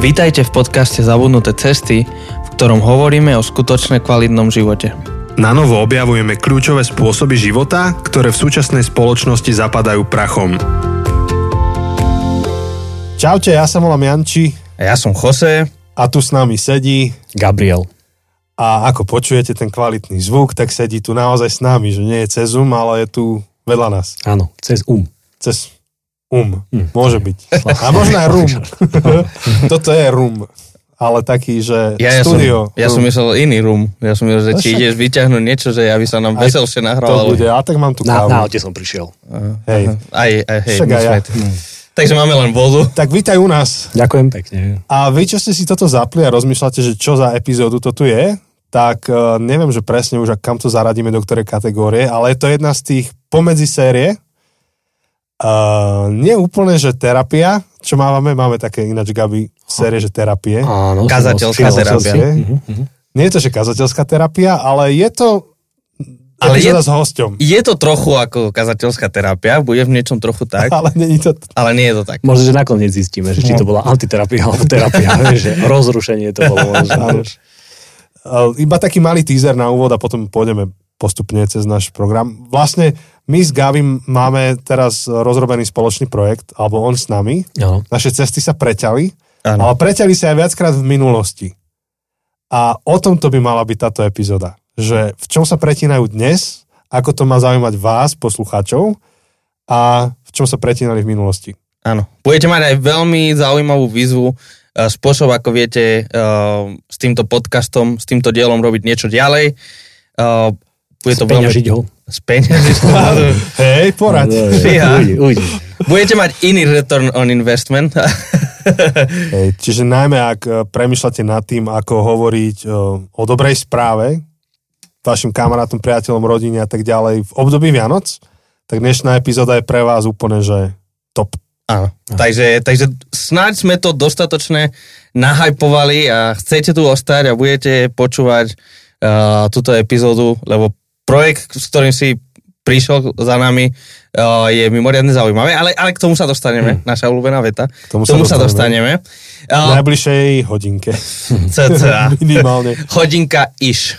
Vítajte v podcaste Zabudnuté cesty, v ktorom hovoríme o skutočne kvalitnom živote. Na novo objavujeme kľúčové spôsoby života, ktoré v súčasnej spoločnosti zapadajú prachom. Čaute, ja sa volám Janči A ja som Jose. a tu s nami sedí Gabriel. a ako počujete ten kvalitný zvuk, tak sedí tu naozaj s nami, že nie je cez Zoom, ale je tu vedľa nás. Áno, cez um. Cez um. Hm. Môže byť. A možno aj rum. Toto je rum. Ale taký, že Ja, ja, som, studio. ja som rum. myslel iný room. Ja som myslel, že či No ideš vyťahnuť niečo, že aby sa nám Aj veselšie To nahrávalo. bude, a tak mám tu Na, kávu. na aute som prišiel. Hej. Aj, aj, hej, Však aj ja. tu. Takže máme len vodu. Tak vítaj u nás. Ďakujem pekne. A vy, čo ste si toto zapli a rozmýšľate, že čo za epizódu to tu je, tak uh, neviem, že presne už, kam to zaradíme, do ktorej kategórie, ale je to jedna z tých pomedzi série. Uh, nie úplne, že terapia, čo máme, máme také ináč, Gabi, série, že terapie. Áno. Kazateľská terapia. Mhm. Nie je to, že kazateľská terapia, ale je to Ale je- s hosťom. Je to trochu ako kazateľská terapia, bude v niečom trochu tak, Ale nie je to... ale nie je to tak. Možno, že nakoniec zistíme, že či to bola antiterapia alebo terapia, že rozrušenie to bolo. Možno. Uh, iba taký malý teaser na úvod a potom pôjdeme postupne cez náš program. Vlastne my s Gavim máme teraz rozrobený spoločný projekt, alebo on s nami. Áno. Naše cesty sa preťali, Áno. ale preťali sa aj viackrát v minulosti. A o tom to by mala byť táto epizóda. Že v čom sa pretínajú dnes, ako to má zaujímať vás, poslucháčov, a v čom sa pretínali v minulosti. Áno. Budete mať aj veľmi zaujímavú výzvu, e, spôsob, ako viete e, s týmto podcastom, s týmto dielom robiť niečo ďalej. Bude to Speňažiť ho. Speňažiť ho. Hej, poraď. No, Fíha. Ujde, ujde. Budete mať iný return on investment. Hej, čiže najmä ak e, premyšľate nad tým, ako hovoriť e, o dobrej správe vašim kamarátom, priateľom, rodine a tak ďalej v období Vianoc, tak dnešná epizóda je pre vás úplne, že top. Áno. Takže, takže snáď sme to dostatočne nahajpovali a chcete tu ostať a budete počúvať uh, túto epizódu, lebo projekt, s ktorým si prišiel za nami, uh, je mimoriadne zaujímavé, ale, ale k tomu sa dostaneme, naša obľúbená veta. K tomu tomu, sa sa dostaneme. dostaneme. V Uh, najbližšej hodinke. cca. Minimálne. Hodinka iš.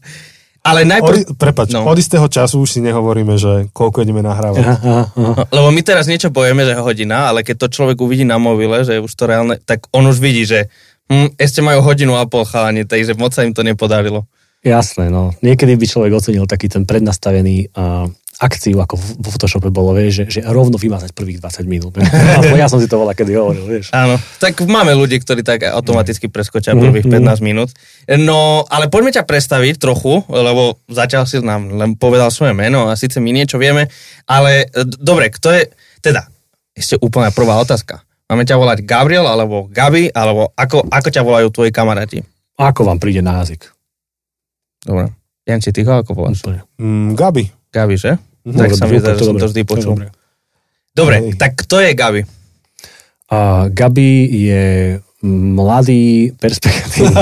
ale Od, najprv... prepač, No. od istého času už si nehovoríme, že koľko ideme nahrávať. Aha, aha, lebo my teraz niečo povieme, že hodina, ale keď to človek uvidí na mobile, že je už to reálne, tak on už vidí, že hm, ešte majú hodinu a pol chalani, takže moc sa im to nepodarilo. Jasné, no. Niekedy by človek ocenil taký ten prednastavený uh, akciu, ako vo Photoshope bolo, vieš, že, že rovno vymazať prvých 20 minút. Aspoň ja som si to volá, kedy hovoril, vieš. Áno, tak máme ľudí, ktorí tak automaticky preskočia prvých 15 minút. No, ale poďme ťa predstaviť trochu, lebo zatiaľ si nám len povedal svoje meno a síce my niečo vieme, ale e, dobre, kto je, teda, ešte úplná prvá otázka. Máme ťa volať Gabriel, alebo Gabi, alebo ako, ako ťa volajú tvoji kamaráti? Ako vám príde na jazyk? Dobre. Janči, ty ho ako voláš? Úplne. Mm, Gabi. Gabi, že? Mhm. Tak Dobre, sa mi zdá, že som to vždy počul. dobre. Dobre, Hej. tak kto je Gabi? A Gabi je mladý, perspektívny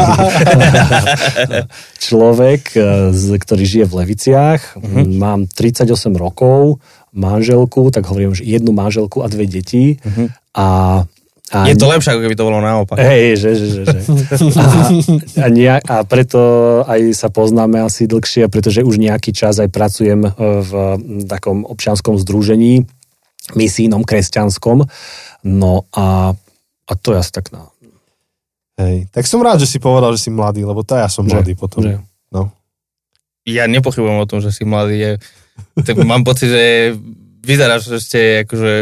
človek, e, z- ktorý žije v Leviciach. Mhm. Mám 38 rokov, manželku, tak hovorím, že jednu manželku a dve deti. A, a. Je to lepšie, ako keby to bolo naopak. Hej, že, že, že, že. A, a, nejak, a preto aj sa poznáme asi dlhšie, pretože už nejaký čas aj pracujem e, v takom občianskom združení, misijnom, kresťanskom. No a, a to je asi tak na... Hej. Tak som rád, že si povedal, že si mladý, lebo to ja som Že- mladý potom. že- No. Ja nepochybujem o tom, že si mladý. Je, tak mám pocit, že vyzeráš ešte akože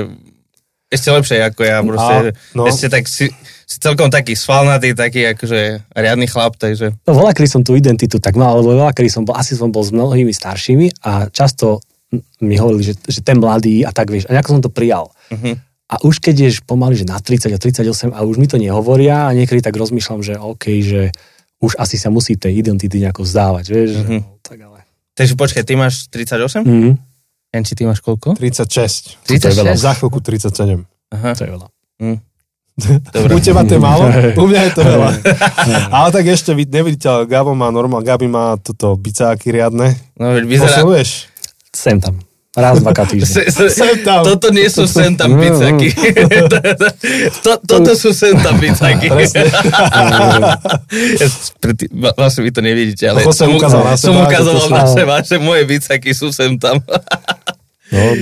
ešte lepšie ako ja. Proste, A, no. Ešte tak si, si celkom taký svalnatý, taký akože riadny chlap, takže No veľa kedy som tú identitu tak mal, lebo veľa kedy som bol, asi som bol s mnohými staršími a často mi hovorili, že, že ten mladý a tak vieš, a nejako som to prijal. uh-huh. A už keď ješ pomaly, že na 30 a 38 a už mi to nehovoria a niekedy tak rozmýšľam, že OK, že už asi sa musí tej identity nejako vzdávať, vieš. Mhm. Mm-hmm. Tak ale... Takže počkaj, ty máš 38? Mm-hmm. Janči, ty máš koľko? 36. To je veľa. 36? Za chvíľku 37. Aha, To je veľa. hm. Dobre. U teba to je málo, u mňa je to veľa. Ale tak ešte nevidíte, ale Gabo má normál, Gabi má toto bicáky riadne. No, vyzerá, Posiluješ? Sem tam. Raz, se, Sem tam. Toto nie sú sem tam pizzaky. to, toto sú sem tam va- vlastne vy to nevidíte, ale som ukázal na som seba, ukazoval seba, že moje pizzaky sú sem tam. No,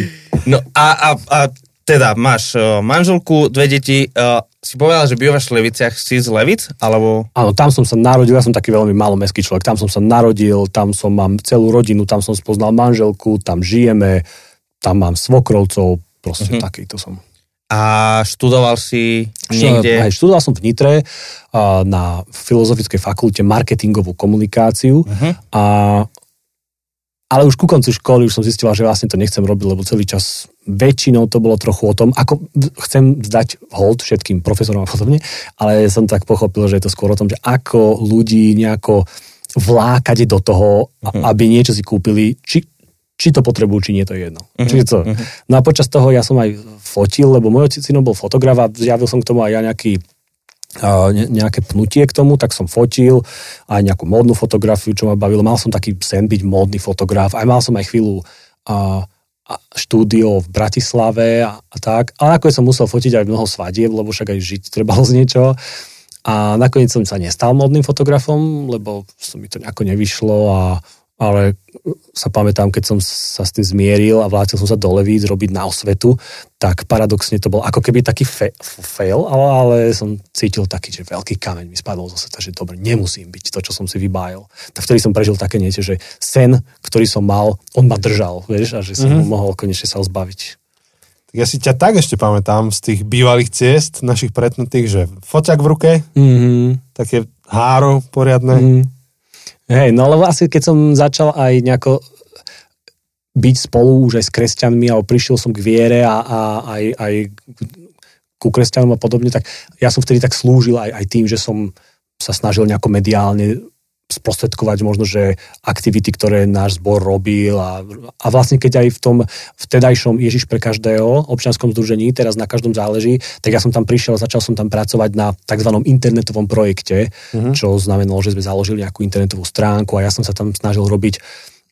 No a, a, a teda máš uh, manželku, dve deti, uh, si povedal, že bývaš v Leviciach, si z Levic, alebo... Áno, tam som sa narodil, ja som taký veľmi malomestský človek, tam som sa narodil, tam som mám celú rodinu, tam som spoznal manželku, tam žijeme, tam mám svokrovcov, proste mm-hmm. takýto som. A študoval si niekde... Aj študoval som v Nitre na Filozofickej fakulte marketingovú komunikáciu Mhm. a ale už ku koncu školy už som zistil, že vlastne to nechcem robiť, lebo celý čas väčšinou to bolo trochu o tom, ako chcem vzdať hold všetkým profesorom a podobne, ale som tak pochopil, že je to skôr o tom, že ako ľudí nejako vlákať do toho, Mhm. aby niečo si kúpili, či, či to potrebujú, či nie, to je jedno. Mhm, Čiže to. No a počas toho ja som aj fotil, lebo môj otcino bol fotograf a zjavil som k tomu aj ja nejaký nejaké pnutie k tomu, tak som fotil aj nejakú módnu fotografiu, čo ma bavilo. Mal som taký sen byť módny fotograf, aj mal som aj chvíľu a, a štúdio v Bratislave a, a tak, ale nakoniec som musel fotiť aj mnoho svadieb, lebo však aj žiť trebalo z niečo. A nakoniec som sa nestal módnym fotografom, lebo som mi to nejako nevyšlo, a, ale sa pamätám, keď som sa s tým zmieril a vrátil som sa do Levíc robiť na osvetu, tak paradoxne to bol ako keby taký fe- fail, ale, ale som cítil taký, že veľký kameň mi spadol zo sveta, že dobre, nemusím byť to, čo som si vybájal. Tak vtedy som prežil také niečo, že sen, ktorý som mal, on ma držal, vieš, a že som mm-hmm. mohol konečne sa ho zbaviť. Tak ja si ťa tak ešte pamätám z tých bývalých ciest našich pretnutých, že foťak v ruke, Mm-hmm. také háro poriadne. Mm. Hej, no lebo asi keď som začal aj nejako byť spolu už aj s kresťanmi a prišiel som k viere a, a aj, aj ku kresťanom a podobne, tak ja som vtedy tak slúžil aj, aj tým, že som sa snažil nejako mediálne sprostredkovať možno, že aktivity, ktoré náš zbor robil a, a vlastne keď aj v tom vtedajšom Ježiš pre každého občianskom združení, teraz na každom záleží, tak ja som tam prišiel, začal som tam pracovať na tzv. internetovom projekte, mm-hmm. čo znamenalo, že sme založili nejakú internetovú stránku a ja som sa tam snažil robiť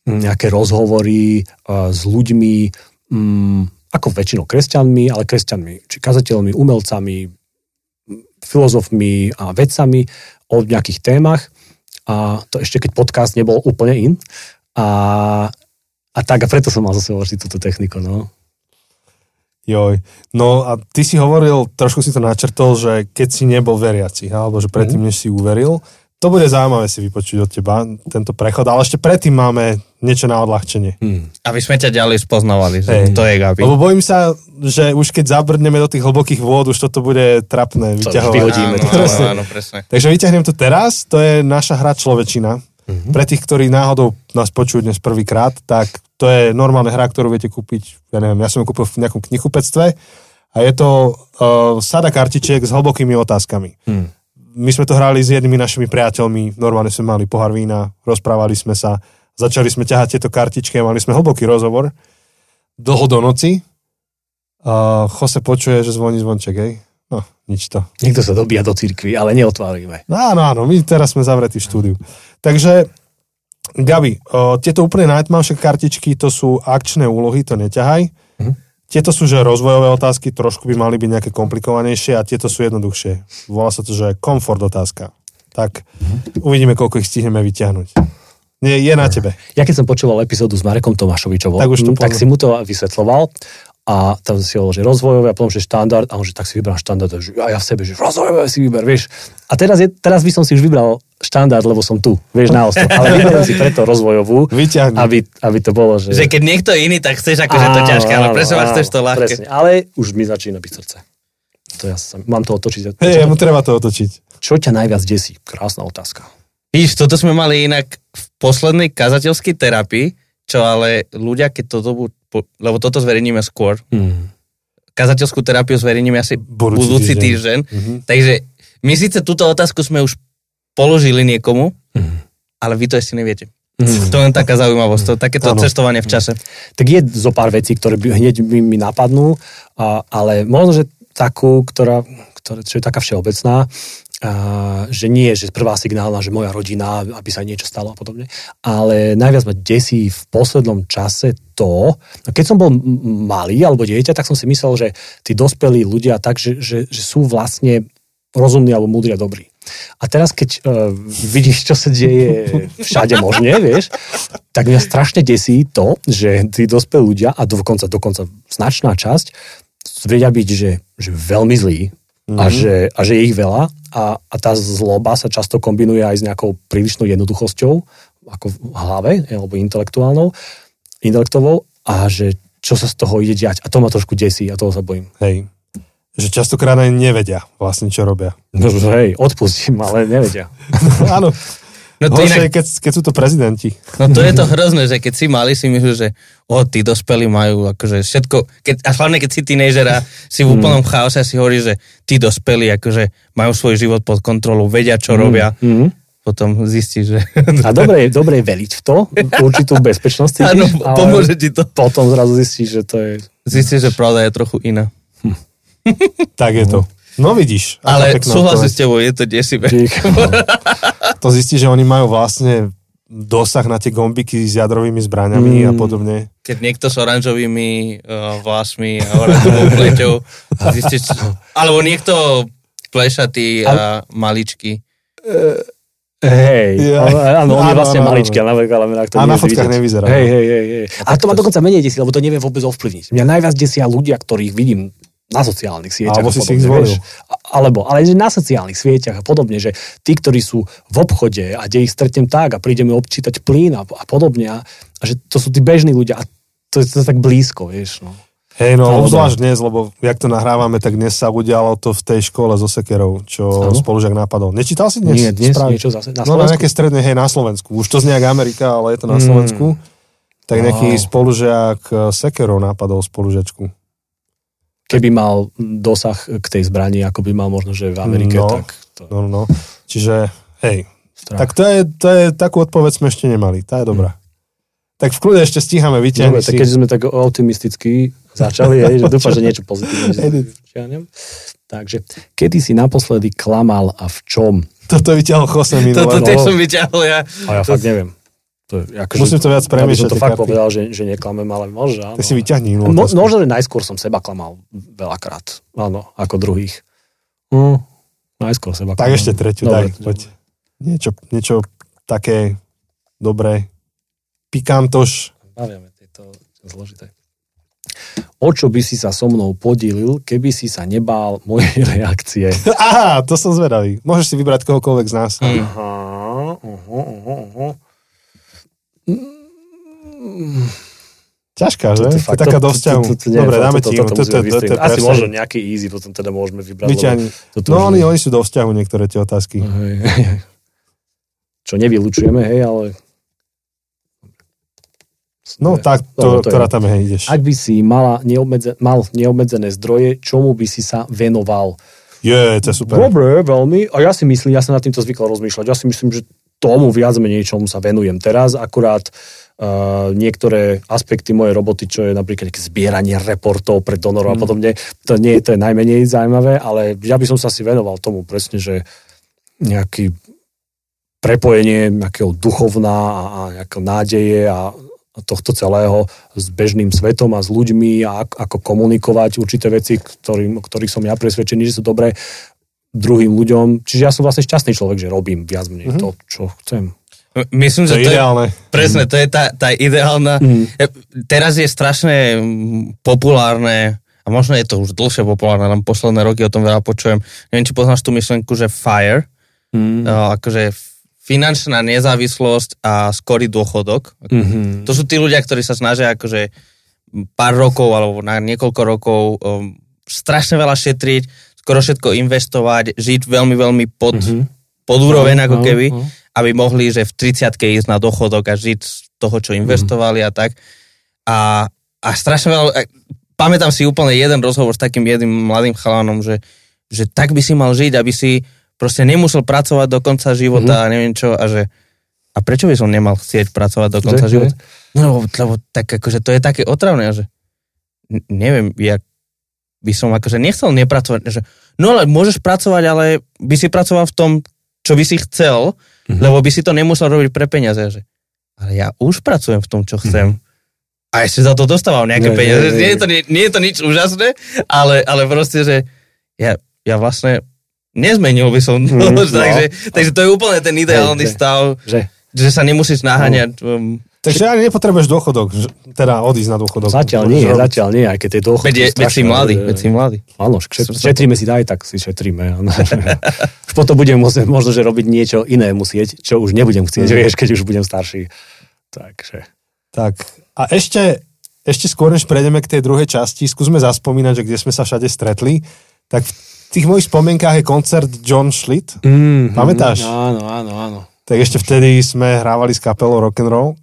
mm, nejaké rozhovory uh, s ľuďmi, um, ako väčšinou kresťanmi, ale kresťanmi, či kazateľmi, umelcami, filozofmi a vedcami o nejakých témach a to ešte keď podcast nebol úplne in a, a tak a preto som mal zase uložiť túto techniku, no. Joj. No a ty si hovoril, trošku si to načrtol, že keď si nebol veriaci, alebo že predtým, Mhm. než si uveril, to bude zaujímavé si vypočuť od teba, tento prechod, ale ešte predtým máme niečo na odľahčenie. Hmm. Aby sme ťa ďalej spoznávali, že Hej. to je Gabi. Lebo bojím sa, že už keď zabrdneme do tých hlbokých vôd, už toto bude trapné vyťahovať. vyhodíme. Áno, Presne. áno, áno, presne. Takže vyťahnem to teraz, to je naša hra Človečina. Mm-hmm. Pre tých, ktorí náhodou nás počujú dnes prvýkrát, tak to je normálna hra, ktorú viete kúpiť, ja neviem, ja som ju kúpil v nejakom knihupectve a je to uh, sada kartičiek s hlbokými otázkami. Hmm. My sme to hrali s jednými našimi priateľmi, normálne sme mali pohár vína, rozprávali sme sa, začali sme ťahať tieto kartičky a mali sme hlboký rozhovor, dlho do noci. Uh, Jose počuje, že zvoní zvonček, hej? No, nič to. Niekto sa dobíja do cirkvi, ale neotvárime. No áno, áno, my teraz sme zavretí v štúdiu. Takže, Gabi, o, tieto úplne najtmavšie kartičky, to sú akčné úlohy, to neťahaj. Mhm. Tieto sú, že rozvojové otázky, trošku by mali byť nejaké komplikovanejšie a tieto sú jednoduchšie. Volá sa to, že komfort otázka. Tak uvidíme, koľko ich stihneme vyťahnuť. Nie, je na tebe. Ja keď som počúval epizódu s Marekom Tomášovičovom, Tak to mm, tak si mu to vysvetloval a tam si hovoril, že rozvojové a potom, že štandard a on, že tak si vybral štandard a, že, a ja v sebe, že rozvojové si vyber, vieš. A teraz, je, teraz by som si už vybral štandard, lebo som tu, vieš, na ostro. Ale vyberiem si preto rozvojovú, aby, aby to bolo, že... Že keď niekto iný, tak chceš akože to ťažké, ale áno, pre seba áno, chceš to ľahké. Presne, ale už mi začína byť srdce. To ja sa, mám to otočiť. Hej, mu treba to otočiť. Čo ťa najviac desí? Krásna otázka. Vidíš, toto sme mali inak poslednej kazateľskej terapii, čo ale ľudia, keď toto budú, po- lebo toto zverejníme skôr, Hmm. kazateľskú terapiu zverejníme asi Budúci budúci, týždeň. Mhm. Takže my síce túto otázku sme už položili niekomu, Mhm. ale vy to ešte neviete. Mhm. To je len taká zaujímavosť, to, takéto Áno. cestovanie v čase. tak je zo pár vecí, ktoré by hneď mi, mi napadnú, a, ale možno, že takú, ktorá, ktorá, čo je taká všeobecná, že nie, že prvá signálna, že moja rodina, aby sa niečo stalo a podobne, ale najviac ma desí v poslednom čase to, no keď som bol malý alebo dieťa, tak som si myslel, že tí dospelí ľudia tak, že, že, že sú vlastne rozumní alebo múdri a dobrí. A teraz, keď uh, vidíš, čo sa deje všade možne, vieš, tak mňa strašne desí to, že tí dospelí ľudia, a dokonca, dokonca značná časť, vedia byť, že, že veľmi zlí, mm-hmm. a, mhm. že, a že je ich veľa a, a tá zloba sa často kombinuje aj s nejakou prílišnou jednoduchosťou, ako v hlave, alebo intelektuálnou, intelektovou a že čo sa z toho ide diať. A to ma trošku desí a toho sa bojím. Hej. Že častokrát aj nevedia vlastne, čo robia. No, hej, odpustím, ale nevedia. Áno. No to Horšie, inak... keď, keď sú to prezidenti. No to je to hrozné, že keď si mali, si myslíš, že o, tí dospelí majú akože všetko, keď, a hlavne keď si teenager si v úplnom mm. chaose a si hovorí, že tí dospelí akože majú svoj život pod kontrolou, vedia, čo mm. robia. Mm. Potom zistíš, že... A dobre, dobre je veliť v to, určitú bezpečnosť Áno, pomôže ti to. Potom zrazu zistíš, že to je... Zistíš, že pravda je trochu iná. Hm. tak je to. No vidíš. Ale súhlasím s tebou, je to desivé. to zistí, že oni majú vlastne dosah na tie gombiky s jadrovými zbraňami mm. a podobne. Keď niekto s oranžovými uh, vlasmi a oranžovou pleťou zistíš, alebo niekto plešatý a maličký. Uh, Hej, áno, on je vlastne maličký, ale, ale to a na fotkách nevyzerá. Hej, hej, hej, hej. A to ma dokonca menej desí, lebo to neviem vôbec ovplyvniť. Mňa najviac desia ľudia, ktorých vidím na sociálnych sieťach. Alebo si si ich zvolil. Alebo, ale na sociálnych sieťach a podobne, že tí, ktorí sú v obchode a kde ich stretnem tak a príde mi občítať plyn a, a podobne a, že to sú tí bežní ľudia a to je to tak blízko, vieš. No. Hej, no obzvlášť dnes, lebo jak to nahrávame, tak dnes sa udialo to v tej škole so Sekerou, čo ano? spolužiak napadol. Nečítal si dnes? Nie, dnes správy? niečo zase. Na Slovensku? No na nejaké strednej, hej, na Slovensku. Už to znie Amerika, ale je to na mm. Slovensku. Tak nejaký wow. spolužiak eh, Sekerov napadol spolužiačku keby mal dosah k tej zbrani, ako by mal možno, že v Amerike, no, tak... To... No, no, Čiže, hej, Strach. tak to je, to je, takú odpoveď sme ešte nemali, tá je dobrá. Hmm. Tak v kľude ešte stíhame vyťahnuť si... tak keď sme tak optimisticky začali, je, že dúfam, že niečo pozitívne Takže, kedy si naposledy klamal a v čom? Toto vyťahol Jose minulé. Toto tiež som vyťahol ja. A ja fakt neviem. To, akože, Musím to viac premýšľať. Ja to fakt karty. povedal, že, že neklamem, ale môže. Áno. Tak si vyťahni inú Mo, Možno, že najskôr som seba klamal veľakrát. Áno, ako druhých. Mm, najskôr seba klamal. Tak ešte tretiu, Dobre, daj, poď. Niečo, niečo také dobré. Pikantoš. Baviame, je to zložité. O čo by si sa so mnou podílil, keby si sa nebál mojej reakcie? Aha, to som zvedavý. Môžeš si vybrať kohokoľvek z nás. Aha, uh-huh, uh-huh, uh-huh. Ťažká, že? To, je taká do vzťahu. Dobre, dáme ti Asi možno nejaký easy, potom teda môžeme vybrať. No oni, oni sú do vzťahu niektoré tie otázky. Čo nevylučujeme, hej, ale... No tak, to, to ktorá tam hej, ideš. Ak by si mala neobmedze, mal neobmedzené zdroje, čomu by si sa venoval? Je, to je super. Dobre, veľmi. A ja si myslím, ja som nad týmto zvykol rozmýšľať. Ja si myslím, že tomu viac menej, čomu sa venujem teraz. Akurát uh, niektoré aspekty mojej roboty, čo je napríklad zbieranie reportov pre donorov mm. a podobne, to nie to je najmenej zaujímavé, ale ja by som sa si venoval tomu presne, že nejaký prepojenie nejakého duchovná a, a nejakého nádeje a tohto celého s bežným svetom a s ľuďmi a ako komunikovať určité veci, ktorým, ktorých som ja presvedčený, že sú dobré druhým ľuďom. Čiže ja som vlastne šťastný človek, že robím viac menej mm-hmm. to, čo chcem. Myslím, to že je to ideálne. je, presne, to je tá, tá ideálna, mm. teraz je strašne populárne, a možno je to už dlhšie populárne, len posledné roky o tom veľa počujem, neviem, či poznáš tú myšlenku, že FIRE, mm. akože finančná nezávislosť a skorý dôchodok. Mm-hmm. To sú tí ľudia, ktorí sa snažia akože pár rokov alebo na niekoľko rokov um, strašne veľa šetriť, skoro všetko investovať, žiť veľmi, veľmi pod, mm-hmm. pod úroveň ako keby, aby mohli, že v 30 ísť na dochodok a žiť z toho, čo investovali mm-hmm. a tak. A, a strašne veľa, pamätám si úplne jeden rozhovor s takým jedným mladým chalanom, že, že tak by si mal žiť, aby si proste nemusel pracovať do konca života mm-hmm. a neviem čo a že a prečo by som nemal chcieť pracovať do konca života? No lebo, lebo tak akože to je také otravné, že neviem, jak by som akože nechcel nepracovať, že no ale môžeš pracovať, ale by si pracoval v tom, čo by si chcel, mm-hmm. lebo by si to nemusel robiť pre peniaze. Že, ale ja už pracujem v tom, čo chcem. Mm-hmm. A ešte za to dostávam nejaké nie, peniaze. Nie, nie, nie. Je to, nie, nie je to nič úžasné, ale, ale proste, že ja, ja vlastne nezmenil by som to. Mm, takže, no. takže to je úplne ten ideálny že, stav, že, že sa nemusíš naháňať. No. Takže ani nepotrebuješ dôchodok, teda odísť na dôchodok. Zatiaľ nie, robiť. zatiaľ nie, aj keď tie dôchodky veď, veď si mladý, veď si mladý. Áno, šetríme si daj, tak si šetríme. už potom budem musieť možno, že robiť niečo iné musieť, čo už nebudem chcieť, mm. vieš, keď už budem starší. Takže. Tak, a ešte, ešte skôr, než prejdeme k tej druhej časti, skúsme zaspomínať, že kde sme sa všade stretli. Tak v tých mojich spomienkách je koncert John Schlitt. Mm, Pamätáš? Áno, áno, áno. Tak ešte vtedy sme hrávali s kapelou Rock'n'Roll.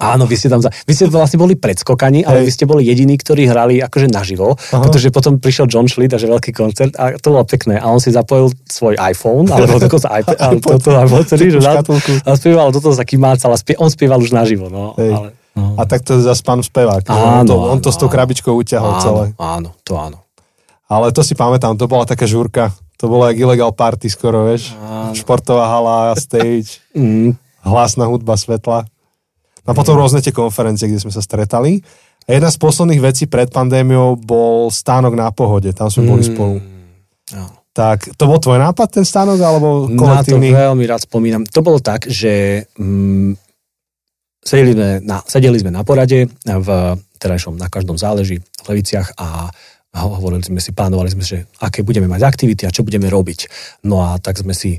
Áno, vy ste tam, za... vy ste vlastne boli predskokani, ale Hej. vy ste boli jediní, ktorí hrali akože naživo, Aha. pretože potom prišiel John Schlitt a že veľký koncert a to bolo pekné. A on si zapojil svoj iPhone, alebo dokonca iPad, ale toto, alebo celý, že a spieval, toto sa kymácal a spie, on spieval už naživo, no. Ale, no. A tak to je zase pán spevák. Áno, on to, on to s tou krabičkou uťahol áno, celé. Áno, to áno. Ale to si pamätám, to bola taká žúrka. To bolo jak illegal party skoro, vieš. Áno. Športová hala, stage, mm. hlasná hudba, svetla. A potom rôzne tie konferencie, kde sme sa stretali. A jedna z posledných vecí pred pandémiou bol stánok na pohode. Tam sme boli mm. spolu. No. Tak to bol tvoj nápad, ten stánok, alebo kolektívny? Na to veľmi rád spomínam. To bolo tak, že mm, sedeli, sme na, sedeli sme na porade v terajšom na každom záleží v Leviciach a hovorili sme si, plánovali sme, že aké budeme mať aktivity a čo budeme robiť. No a tak sme si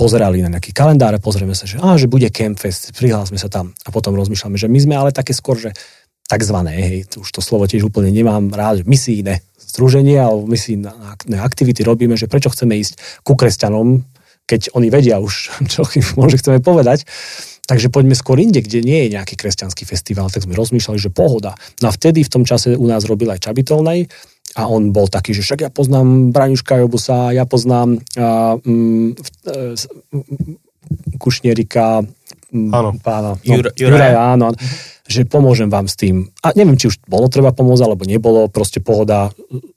pozerali na nejaký kalendár a pozrieme sa, že, á, že bude Campfest, prihlásme sa tam a potom rozmýšľame, že my sme ale také skôr, že takzvané, hej, už to slovo tiež úplne nemám rád, misijné združenie alebo misijné aktivity robíme, že prečo chceme ísť ku kresťanom, keď oni vedia už, čo môže chceme povedať. Takže poďme skôr inde, kde nie je nejaký kresťanský festival, tak sme rozmýšľali, že pohoda. No a vtedy v tom čase u nás robil aj Čabitolnej a on bol taký, že však ja poznám Braňuška Jobusa, ja poznám uh, um, uh, Kušnierika, um, pána, no, Jura, Juraja, áno, že pomôžem vám s tým. A neviem, či už bolo treba pomôcť, alebo nebolo, proste pohoda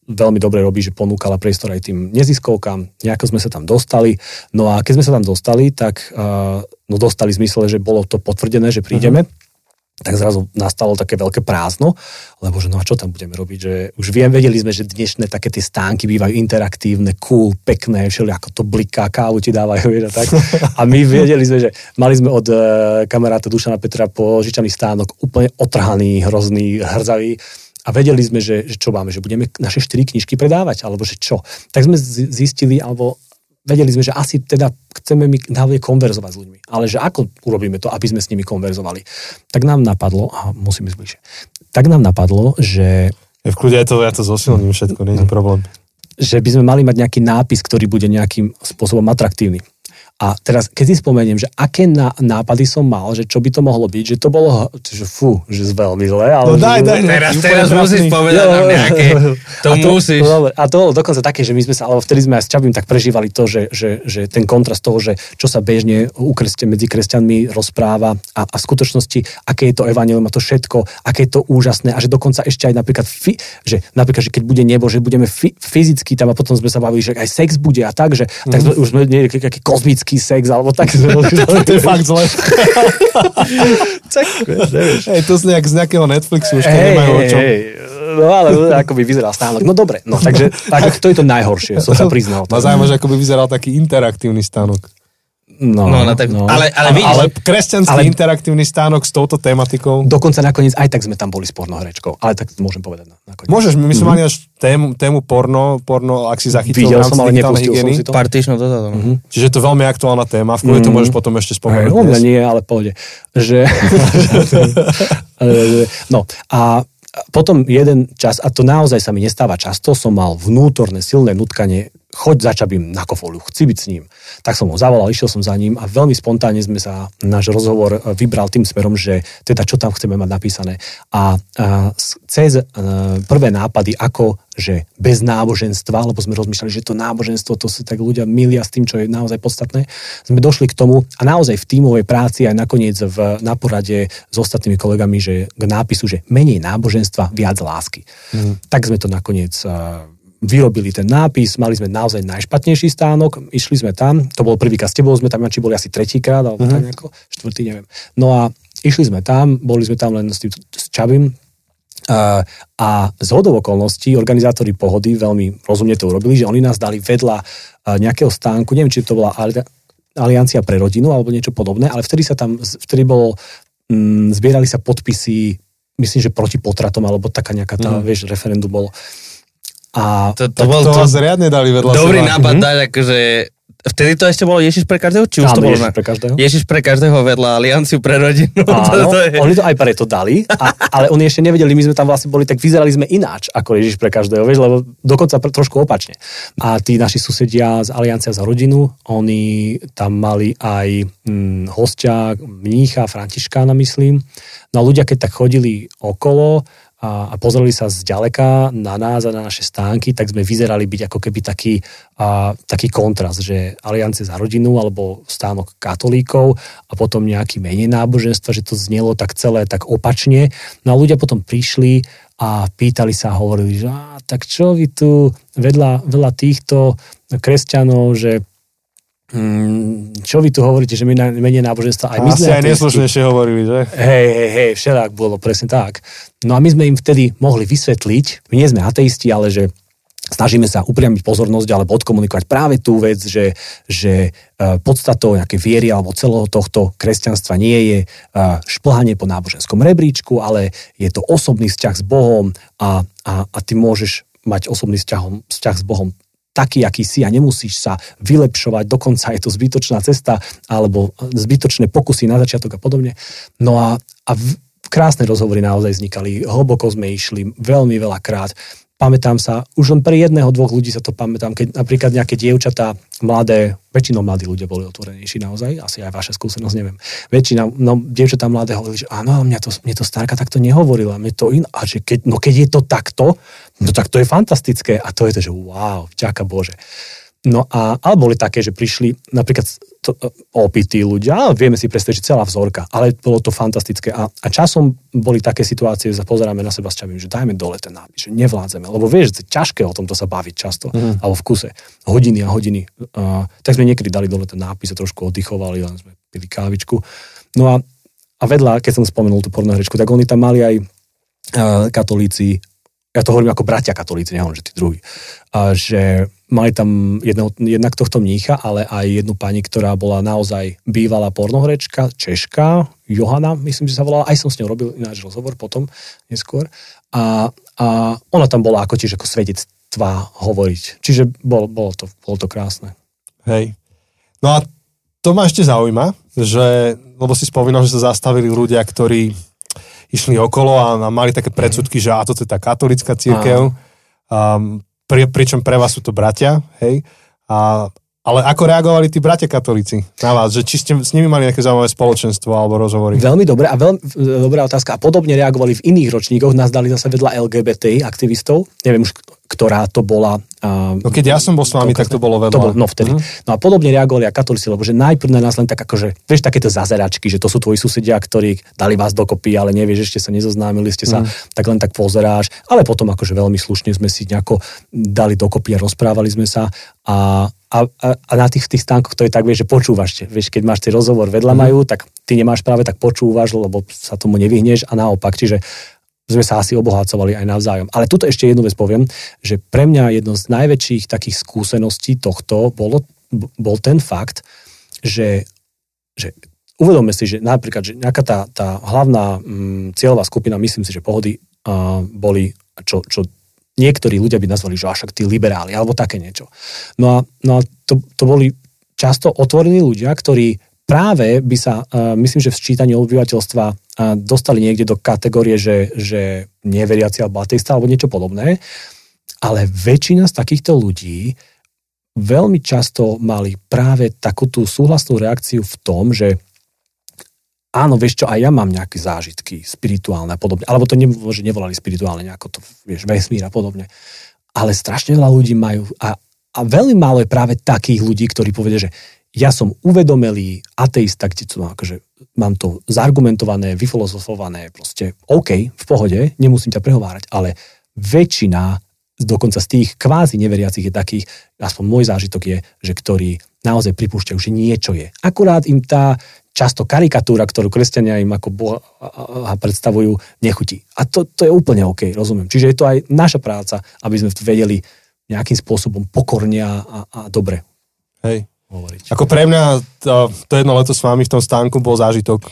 veľmi dobre robí, že ponúkala priestor aj tým neziskovkám, nejako sme sa tam dostali. No a keď sme sa tam dostali, tak uh, no dostali zmysle, že bolo to potvrdené, že prídeme. Uh-huh tak zrazu nastalo také veľké prázdno, lebo že no a čo tam budeme robiť, že už viem, vedeli sme, že dnešné také tie stánky bývajú interaktívne, cool, pekné, všeli ako to bliká, kávu ti dávajú, vieš, a tak. A my vedeli sme, že mali sme od uh, kamaráta Dušana Petra požičaný stánok úplne otrhaný, hrozný, hrzavý a vedeli sme, že, že čo máme, že budeme naše štyri knižky predávať, alebo že čo. Tak sme zistili, alebo vedeli sme, že asi teda chceme my hlavne konverzovať s ľuďmi. Ale že ako urobíme to, aby sme s nimi konverzovali? Tak nám napadlo, a musím ísť bližšie, tak nám napadlo, že... Je v kľude, ja to, ja to zosilním všetko, nie je problém. Že by sme mali mať nejaký nápis, ktorý bude nejakým spôsobom atraktívny. A teraz, keď si spomeniem, že aké nápady som mal, že čo by to mohlo byť, že to bolo, že fú, že veľmi zle. Ale no daj, daj. Teraz, teraz musíš povedať nám nejaké, to, a to musíš. To, a to bolo dokonca také, že my sme sa, ale vtedy sme aj s Čabím tak prežívali to, že, že, že ten kontrast toho, že čo sa bežne u medzi kresťanmi rozpráva a, a v skutočnosti, aké je to evanelium a to všetko, aké je to úžasné a že dokonca ešte aj napríklad, fi, že napríklad, že keď bude nebo, že budeme fi, fyzicky tam a potom sme sa bavili, že aj sex bude a tak, že mm. tak sme, už sme nejaký kozmický lesbický sex, alebo tak. to je fakt zle. Hej, to z, nejak, z nejakého Netflixu už to hey, nemajú o čom. Hey, no ale ako by vyzeral stánok. No dobre, no takže tak, to je to najhoršie, som sa priznal. Ma zaujíma, že ako by vyzeral taký interaktívny stánok. No, no, no, tak, no. Ale, ale, vidíš, ale kresťanský ale, interaktívny stánok s touto tematikou. Dokonca nakoniec aj tak sme tam boli s pornohrečkou. Ale tak môžem povedať. Nakoniec. Môžeš, my sme mm-hmm. mali až tému, tému porno, porno, ak si zachytil Videl som, ale nepustil hygieny. som si to. To, to. Mm-hmm. Čiže to je veľmi aktuálna téma, v mm-hmm. to môžeš potom ešte spomenúť. Hey, mňa nie, ale pohode. Že... no a potom jeden čas, a to naozaj sa mi nestáva často, som mal vnútorné silné nutkanie choď za Čabím na kofolu, chci byť s ním. Tak som ho zavolal, išiel som za ním a veľmi spontánne sme sa náš rozhovor e, vybral tým smerom, že teda čo tam chceme mať napísané. A, a cez a, prvé nápady, ako že bez náboženstva, lebo sme rozmýšľali, že to náboženstvo, to sa tak ľudia milia s tým, čo je naozaj podstatné, sme došli k tomu a naozaj v tímovej práci aj nakoniec v, na porade s ostatnými kolegami, že k nápisu, že menej náboženstva, viac lásky. Mm. Tak sme to nakoniec uh, vyrobili ten nápis, mali sme naozaj najšpatnejší stánok, išli sme tam, to bol prvýkrát s tebou, sme tam či boli asi tretíkrát, alebo mm-hmm. tak nejako, štvrtý, neviem. No a išli sme tam, boli sme tam len s tým s Čabim, a, a z hodov okolností organizátori pohody veľmi rozumne to urobili, že oni nás dali vedľa nejakého stánku, neviem, či to bola Aliancia pre rodinu alebo niečo podobné, ale vtedy sa tam, vtedy bolo, mm, zbierali sa podpisy, myslím, že proti potratom, alebo taká nejaká tá, mm. vieš, referendum bolo. A to, to, bol, to, to zriadne dali vedľa Dobrý seba. nápad mm-hmm. dať, akože Vtedy to ešte bolo Ježiš pre každého? Či už Áno, to bolo Ježiš pre každého. Ježiš pre každého vedľa Alianciu pre rodinu. Áno, to, to je... oni to aj preto dali, a, ale oni ešte nevedeli, my sme tam vlastne boli, tak vyzerali sme ináč ako Ježiš pre každého, vieš, lebo dokonca pre, trošku opačne. A tí naši susedia z Aliancia za rodinu, oni tam mali aj hm, hostia, mnícha, Františkána, myslím. No a ľudia, keď tak chodili okolo, a, a pozreli sa zďaleka na nás a na naše stánky, tak sme vyzerali byť ako keby taký, a, taký kontrast, že aliance za rodinu alebo stánok katolíkov a potom nejaký menej náboženstva, že to znelo tak celé tak opačne. No a ľudia potom prišli a pýtali sa a hovorili, že a, tak čo vy tu vedľa, vedľa týchto kresťanov, že Mm, čo vy tu hovoríte, že my na, menej náboženstva, aj my Asi sme aj neslušnejšie hovorili, že? Hej, hej, hej, všelak bolo, presne tak. No a my sme im vtedy mohli vysvetliť, my nie sme ateisti, ale že snažíme sa upriamiť pozornosť alebo odkomunikovať práve tú vec, že, že e, podstatou nejakej viery alebo celého tohto kresťanstva nie je e, šplhanie po náboženskom rebríčku, ale je to osobný vzťah s Bohom a, a, a ty môžeš mať osobný vzťah, vzťah s Bohom taký, aký si a nemusíš sa vylepšovať, dokonca je to zbytočná cesta alebo zbytočné pokusy na začiatok a podobne. No a, a v, krásne rozhovory naozaj vznikali, hlboko sme išli, veľmi veľa krát pamätám sa, už len pre jedného, dvoch ľudí sa to pamätám, keď napríklad nejaké dievčatá, mladé, väčšinou mladí ľudia boli otvorenejší naozaj, asi aj vaša skúsenosť, neviem. Väčšina, no, dievčatá mladé hovorili, že áno, mňa to, mne to starka takto nehovorila, mne to in, a že keď, no keď je to takto, no tak to je fantastické a to je to, že wow, ďaká Bože. No a, ale boli také, že prišli napríklad to, opití ľudia, vieme si predstaviť, že celá vzorka, ale bolo to fantastické. A, a časom boli také situácie, že pozeráme na seba s čavím, že dajme dole ten nápis, že nevládzeme, lebo vieš, že ťažké o tomto sa baviť často, mm. alebo v kuse, hodiny a hodiny. Uh, tak sme niekedy dali dole ten nápis a trošku oddychovali, len sme pili kávičku. No a, a vedľa, keď som spomenul tú pornohrečku, tak oni tam mali aj uh, katolíci ja to hovorím ako bratia katolíci, nehovorím, že tí druhí, a že mali tam jedno, jednak tohto mnícha, ale aj jednu pani, ktorá bola naozaj bývalá pornohrečka, Češka, Johana, myslím, že sa volala, aj som s ňou robil ináč rozhovor potom, neskôr. A, a ona tam bola ako tiež ako svedectvá hovoriť. Čiže bol, bolo, to, bolo to krásne. Hej. No a to ma ešte zaujíma, že, lebo si spomínal, že sa zastavili ľudia, ktorí išli okolo a, mali také predsudky, že a to je tá katolická církev, um, pri, pričom pre vás sú to bratia, hej, a, ale ako reagovali tí bratia katolíci na vás? Že či ste s nimi mali nejaké zaujímavé spoločenstvo alebo rozhovory? Veľmi dobre a veľmi dobrá otázka. A podobne reagovali v iných ročníkoch. Nás dali zase vedľa LGBT aktivistov. Neviem už, ktorá to bola. Uh, no keď ja som bol s vami, tak to bolo vedľa. To bol, no vtedy. Uh-huh. No a podobne reagovali aj katolíci, lebo že najprv na nás len tak akože, vieš, takéto zazeračky, že to sú tvoji susedia, ktorí dali vás dokopy, ale nevieš, ešte sa nezoznámili, ste sa, uh-huh. tak len tak pozeráš. Ale potom akože veľmi slušne sme si nejako dali dokopy a rozprávali sme sa a a, a, na tých, tých stánkoch to je tak, vieš, že počúvaš. Vieš, keď máš ten rozhovor vedľa mm. majú, tak ty nemáš práve tak počúvaš, lebo sa tomu nevyhneš a naopak. Čiže sme sa asi obohacovali aj navzájom. Ale tuto ešte jednu vec poviem, že pre mňa jedno z najväčších takých skúseností tohto bolo, bol ten fakt, že, že uvedome si, že napríklad, že nejaká tá, tá hlavná mm, cieľová skupina, myslím si, že pohody uh, boli, čo, čo niektorí ľudia by nazvali, že však tí liberáli, alebo také niečo. No a, no a to, to boli často otvorení ľudia, ktorí práve by sa, uh, myslím, že v sčítaní obyvateľstva uh, dostali niekde do kategórie, že, že neveriaci alebo ateista alebo niečo podobné, ale väčšina z takýchto ľudí veľmi často mali práve takú tú súhlasnú reakciu v tom, že áno, vieš čo, aj ja mám nejaké zážitky spirituálne a podobne. Alebo to ne, nevolali spirituálne, nejako to, vieš, vesmír a podobne. Ale strašne veľa ľudí majú a, a veľmi málo je práve takých ľudí, ktorí povedia, že ja som uvedomelý ateista, kde to, akože, mám to zargumentované, vyfilozofované, proste OK, v pohode, nemusím ťa prehovárať, ale väčšina dokonca z tých kvázi neveriacich je takých, aspoň môj zážitok je, že ktorí naozaj pripúšťajú, že niečo je. Akurát im tá často karikatúra, ktorú kresťania im ako Boha predstavujú, nechutí. A to, to je úplne OK, rozumiem. Čiže je to aj naša práca, aby sme vedeli nejakým spôsobom pokorne a, a dobre Hej. Hovoriť. Ako pre mňa to, to jedno leto s vami v tom stánku bol zážitok.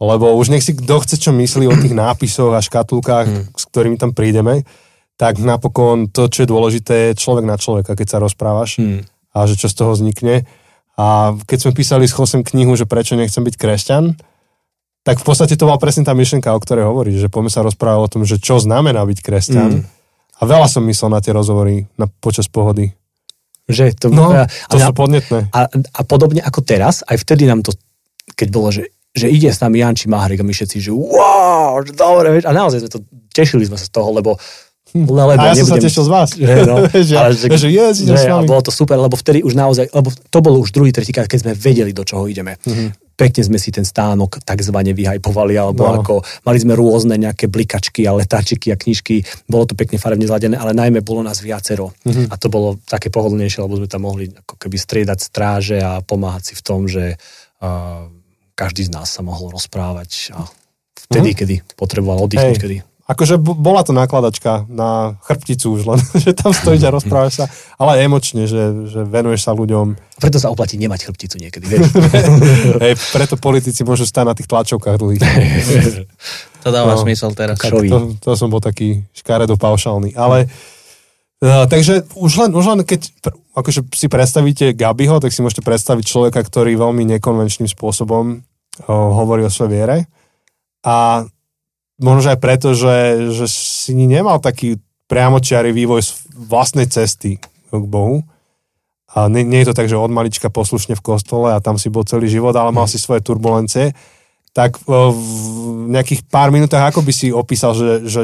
Lebo už nech si kto chce čo myslí o tých nápisoch a škatulkách, hmm. s ktorými tam prídeme, tak napokon to, čo je dôležité, je človek na človeka, keď sa rozprávaš hmm. a že čo z toho vznikne. A keď sme písali s Chosem knihu, že prečo nechcem byť kresťan, tak v podstate to bola presne tá myšlenka, o ktorej hovoríš, že poďme sa rozprávať o tom, že čo znamená byť kresťan. Mm. A veľa som myslel na tie rozhovory na, počas pohody. Že to, no, a, to a, sú podnetné. A, a podobne ako teraz, aj vtedy nám to, keď bolo, že, že ide s nami Janči Mahrek a my všetci, že wow, že dobre, vieš, a naozaj sme to, tešili sme sa z toho, lebo Hm. Lebo a ja nebudem... som sa tešil z vás. Že, no, že, ale, že, že, yes, že, vami. A bolo to super, lebo vtedy už naozaj, lebo to bolo už druhý, tretí krát, keď sme vedeli, do čoho ideme. Mm-hmm. Pekne sme si ten stánok takzvané vyhajpovali, alebo no. ako, mali sme rôzne nejaké blikačky a letáčiky a knižky, bolo to pekne farebne zladené, ale najmä bolo nás viacero. Mm-hmm. A to bolo také pohodlnejšie, lebo sme tam mohli ako keby striedať stráže a pomáhať si v tom, že uh, každý z nás sa mohol rozprávať a vtedy, mm-hmm. kedy potreboval oddychnúť, kedy Akože bola to nákladačka na chrbticu už len, že tam stojíš a rozprávaš sa, ale emočne, že, že venuješ sa ľuďom. Preto sa oplatí nemať chrbticu niekedy, vieš. Hej, preto politici môžu stať na tých tlačovkách dlhých. to dáva no, smysel teraz. To, to som bol taký škaredo paušálny, ale Uh, takže už len, už len keď akože si predstavíte Gabiho, tak si môžete predstaviť človeka, ktorý veľmi nekonvenčným spôsobom uh, hovorí o svojej viere. A možno aj preto, že, že si nemal taký priamočiary vývoj z vlastnej cesty k Bohu. A nie, nie je to tak, že od malička poslušne v kostole a tam si bol celý život, ale mal mm. si svoje turbulencie. Tak v nejakých pár minútach ako by si opísal, že, že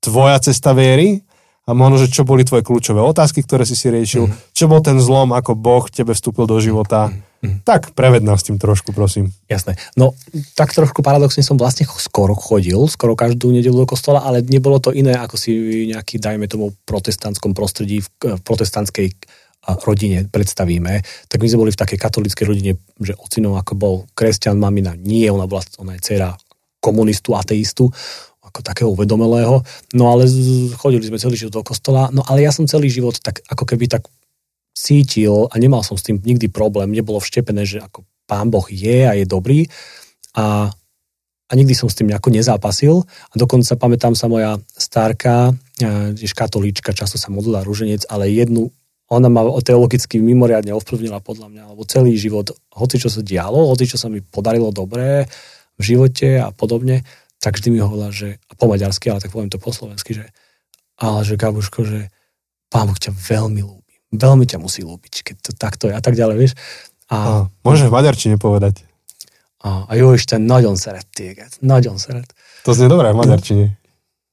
tvoja cesta viery a možno, že čo boli tvoje kľúčové otázky, ktoré si si riešil, mm. čo bol ten zlom, ako Boh tebe vstúpil do života. Mm Mm. Tak, preved nás tým trošku, prosím. Jasné. No, tak trošku paradoxne som vlastne skoro chodil, skoro každú nedelu do kostola, ale nebolo to iné, ako si nejaký, dajme tomu, protestantskom prostredí, v protestantskej rodine predstavíme, tak my sme boli v takej katolíckej rodine, že ocinou ako bol kresťan, mamina nie, ona bola, ona je dcera komunistu, ateistu, ako takého uvedomelého, no ale chodili sme celý život do kostola, no ale ja som celý život tak ako keby tak cítil a nemal som s tým nikdy problém, nebolo vštepené, že ako pán Boh je a je dobrý a, a nikdy som s tým nejako nezápasil. A dokonca pamätám sa moja stárka, tiež katolíčka, často sa modlila rúženec, ale jednu ona ma teologicky mimoriadne ovplyvnila podľa mňa, lebo celý život, hoci čo sa dialo, hoci čo sa mi podarilo dobré v živote a podobne, tak vždy mi hovorila, že, a po maďarsky, ale tak poviem to po slovensky, že ale že Gabuško, že pán Boh ťa veľmi ľúbi veľmi ťa musí ľúbiť, keď to takto je a tak ďalej, vieš. A, a môžeš v maďarčine povedať. A, a jó Isten, nagyon szeret téged, nagyon szeret. To znie dobré v maďarčine.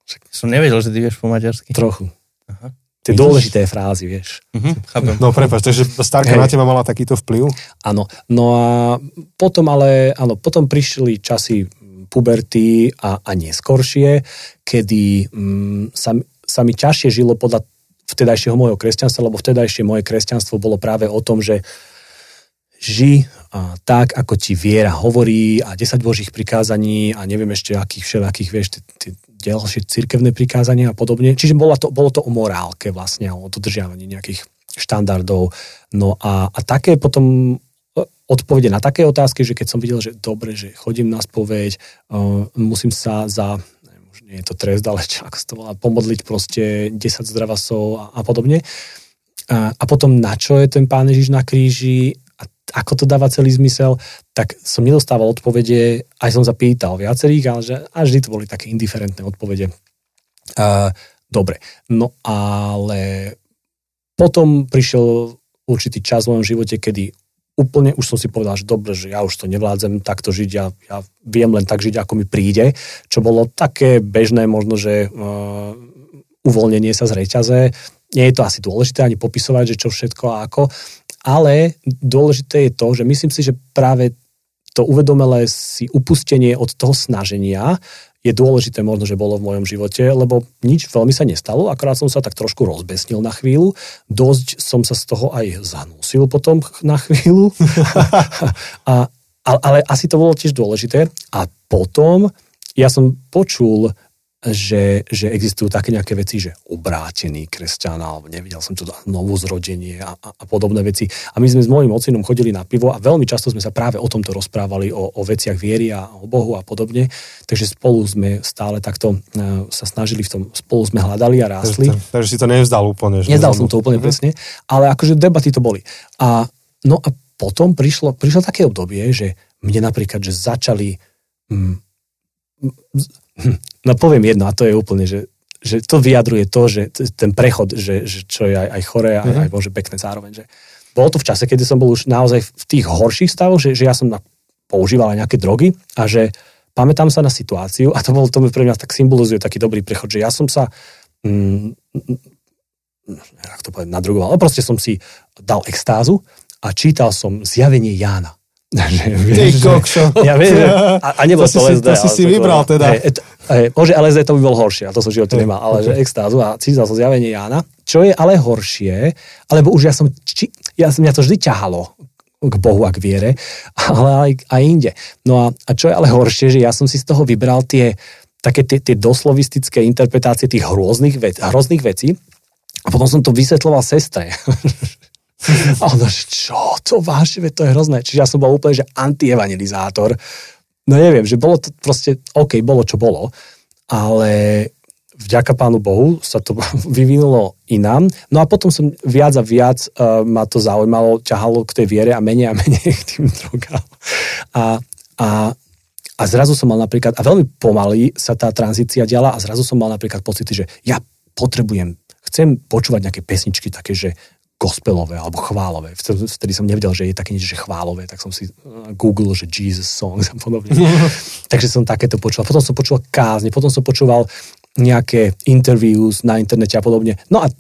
Však som nevedel, že ty vieš po maďarsky. Trochu. Aha. Tie Vidíš? dôležité frázy, vieš. Uh-huh, No prepáč, takže Starka hey. na teba mala takýto vplyv? Áno, no a potom ale, áno, potom prišli časy puberty a, a neskoršie, kedy mm, sa, sa mi ťažšie žilo podľa vtedajšieho môjho kresťanstva, lebo vtedajšie moje kresťanstvo bolo práve o tom, že ži a tak, ako ti viera hovorí a 10 božích prikázaní a neviem ešte akých všelakých, vieš, tie ďalšie cirkevné prikázania a podobne. Čiže bolo to, bolo to o morálke vlastne, o dodržiavaní nejakých štandardov. No a, a také potom e, odpovede na také otázky, že keď som videl, že dobre, že chodím na spoveď, uh, musím sa za nie je to trest, ale čo, ako sa to volá, pomodliť proste 10 zdravasov a, a podobne. A, a potom na čo je ten pán Ježiš na kríži a ako to dáva celý zmysel, tak som nedostával odpovede, aj som sa pýtal viacerých, ale že, a vždy to boli také indiferentné odpovede. Uh, dobre, no ale potom prišiel určitý čas v mojom živote, kedy úplne už som si povedal, že dobre, že ja už to nevládzem takto žiť, ja, ja viem len tak žiť, ako mi príde, čo bolo také bežné možno, že uh, uvoľnenie sa z reťaze. Nie je to asi dôležité ani popisovať, že čo všetko a ako, ale dôležité je to, že myslím si, že práve to uvedomelé si upustenie od toho snaženia je dôležité možno, že bolo v mojom živote, lebo nič veľmi sa nestalo, akorát som sa tak trošku rozbesnil na chvíľu, dosť som sa z toho aj zanúsil potom na chvíľu, a, ale asi to bolo tiež dôležité. A potom ja som počul že, že existujú také nejaké veci, že obrátený kresťan, alebo nevidel som to, novú zrodenie a, a, a podobné veci. A my sme s mojím ocinom chodili na pivo a veľmi často sme sa práve o tomto rozprávali, o, o veciach viery a o Bohu a podobne. Takže spolu sme stále takto uh, sa snažili v tom, spolu sme hľadali a rástli. Takže, takže si to nevzdal úplne. Že Nezdal som to úplne mm-hmm. presne, ale akože debaty to boli. A, no a potom prišlo, prišlo také obdobie, že mne napríklad, že začali mm, no poviem jedno a to je úplne, že, že to vyjadruje to, že ten prechod, že, že čo je aj, aj choré a mm-hmm. aj môže pekné zároveň. Že bolo to v čase, kedy som bol už naozaj v tých horších stavoch, že, že ja som používal aj nejaké drogy a že pamätám sa na situáciu a to bolo to pre mňa tak symbolizuje taký dobrý prechod, že ja som sa mm, ako to povedať, nadrugoval, ale proste som si dal extázu a čítal som zjavenie Jána. Ty kokšo. Ja viem, a, a nebol to, to LSD. To si si vybral teda. Hej, hej, môže LSD to by bol horšie, a to som živote nemal, ale že extázu a cítil som zjavenie Jána. Čo je ale horšie, alebo už ja som, či, ja, mňa to vždy ťahalo k Bohu a k viere, ale aj, aj inde. No a, a čo je ale horšie, že ja som si z toho vybral tie také tie, tie doslovistické interpretácie tých hrôznych, vec, hrozných vecí a potom som to vysvetloval sestre. A ona, že čo, to vážne, to je hrozné. Čiže ja som bol úplne, že antievangelizátor. No neviem, že bolo to proste, OK, bolo čo bolo, ale vďaka Pánu Bohu sa to vyvinulo inám. No a potom som viac a viac uh, ma to zaujímalo, ťahalo k tej viere a menej a menej k tým drogám. A, a, a zrazu som mal napríklad, a veľmi pomaly sa tá tranzícia diala a zrazu som mal napríklad pocity, že ja potrebujem, chcem počúvať nejaké pesničky také, že gospelové alebo chválové. Vtedy som nevedel, že je také niečo, že chválové, tak som si uh, googlil, že Jesus songs a podobne. Takže som takéto počúval. Potom som počúval kázne, potom som počúval nejaké interviews na internete a podobne. No a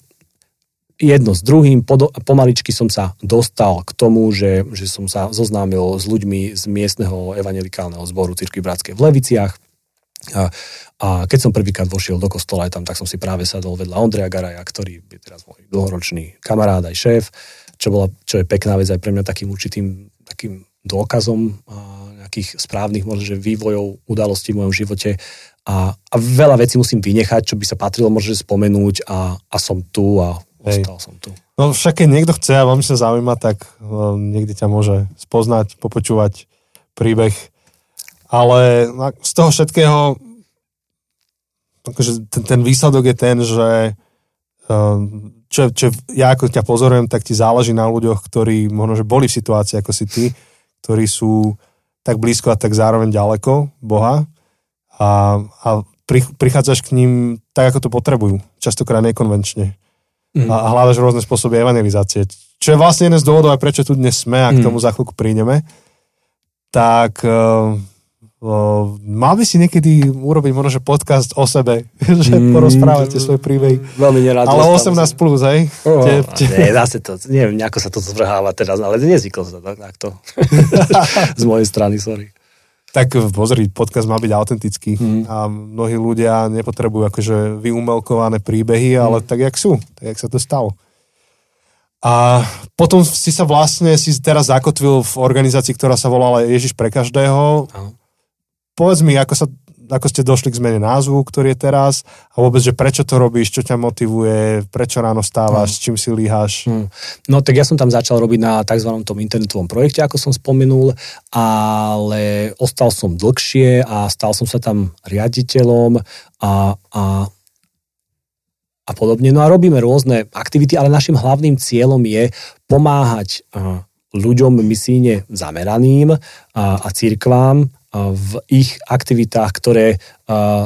jedno s druhým, pomaličky som sa dostal k tomu, že, že som sa zoznámil s ľuďmi z miestneho evangelikálneho zboru Cirkvi Bratskej v Leviciach. A, a keď som prvýkrát vošiel do kostola aj tam, tak som si práve sadol vedľa Ondreja Garaja, ktorý je teraz môj dlhoročný kamarát aj šéf, čo, bola, čo je pekná vec aj pre mňa takým určitým takým dôkazom a nejakých správnych možno, že vývojov, udalostí v mojom živote a, a veľa vecí musím vynechať, čo by sa patrilo možno spomenúť a, a som tu a Hej. ostal som tu. No však keď niekto chce a veľmi sa zaujíma, tak no, niekde ťa môže spoznať, popočúvať príbeh. Ale z toho všetkého akože ten, ten výsledok je ten, že um, čo, čo ja ako ťa pozorujem, tak ti záleží na ľuďoch, ktorí možno, že boli v situácii ako si ty, ktorí sú tak blízko a tak zároveň ďaleko Boha a, a prichádzaš k ním tak, ako to potrebujú, častokrát nekonvenčne. Mm. A, a hľadaš rôzne spôsoby evangelizácie. Čo je vlastne jeden z dôvodov, aj prečo tu dnes sme a k mm. tomu za chvíľku prídeme. Tak uh, mal by si niekedy urobiť možno, že podcast o sebe, že mm, porozprávate svoj príbeh. Veľmi nerád. Ale 18 plus, hej? Oh, te, te... Nie, zase to, neviem, ako sa to zvrháva teraz, ale nezvyklo sa to takto. Z mojej strany, sorry. Tak pozri, podcast má byť autentický mm. a mnohí ľudia nepotrebujú akože vyumelkované príbehy, ale mm. tak, jak sú, tak, jak sa to stalo. A potom si sa vlastne, si teraz zakotvil v organizácii, ktorá sa volala Ježiš pre každého. Aha povedz mi, ako, sa, ako ste došli k zmene názvu, ktorý je teraz a vôbec, že prečo to robíš, čo ťa motivuje, prečo ráno stávaš, hmm. s čím si líhaš. Hmm. No tak ja som tam začal robiť na tzv. tom internetovom projekte, ako som spomenul, ale ostal som dlhšie a stal som sa tam riaditeľom a, a a podobne. No a robíme rôzne aktivity, ale našim hlavným cieľom je pomáhať ľuďom misíne zameraným a, a církvám v ich aktivitách, ktoré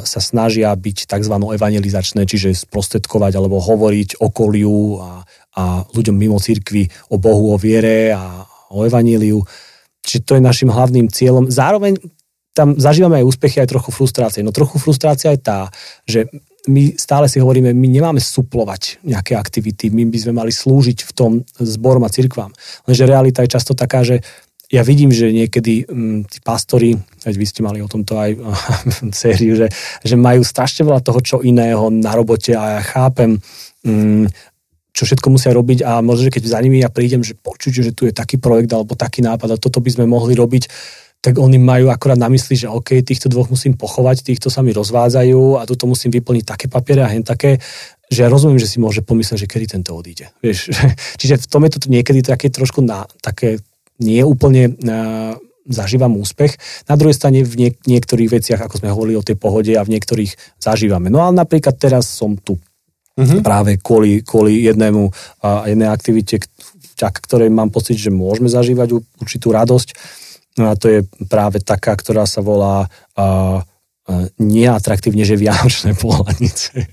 sa snažia byť tzv. evangelizačné, čiže sprostredkovať alebo hovoriť okoliu a, a ľuďom mimo cirkvi o Bohu, o viere a o evaníliu. Čiže to je našim hlavným cieľom. Zároveň tam zažívame aj úspechy, aj trochu frustrácie. No trochu frustrácia je tá, že my stále si hovoríme, my nemáme suplovať nejaké aktivity, my by sme mali slúžiť v tom zborom a cirkvám. Lenže realita je často taká, že ja vidím, že niekedy m, tí pastori, veď vy ste mali o tomto aj sériu, že, že majú strašne veľa toho, čo iného na robote a ja chápem, m, čo všetko musia robiť a možno, že keď za nimi ja prídem, že počuť, že tu je taký projekt alebo taký nápad a toto by sme mohli robiť, tak oni majú akorát na mysli, že OK, týchto dvoch musím pochovať, týchto sa mi rozvádzajú a tuto musím vyplniť také papiere a hen také, že ja rozumiem, že si môže pomyslieť, že kedy tento odíde. Vieš? Čiže v tom je to niekedy také trošku na, také nie úplne uh, zažívam úspech. Na druhej strane v niek- niektorých veciach, ako sme hovorili o tej pohode a v niektorých zažívame. No ale napríklad teraz som tu mm-hmm. práve kvôli, kvôli jednému, uh, jednej aktivite, vďaka ktorej mám pocit, že môžeme zažívať určitú radosť No a to je práve taká, ktorá sa volá uh, neatraktívne, že vianočné pohľadnice.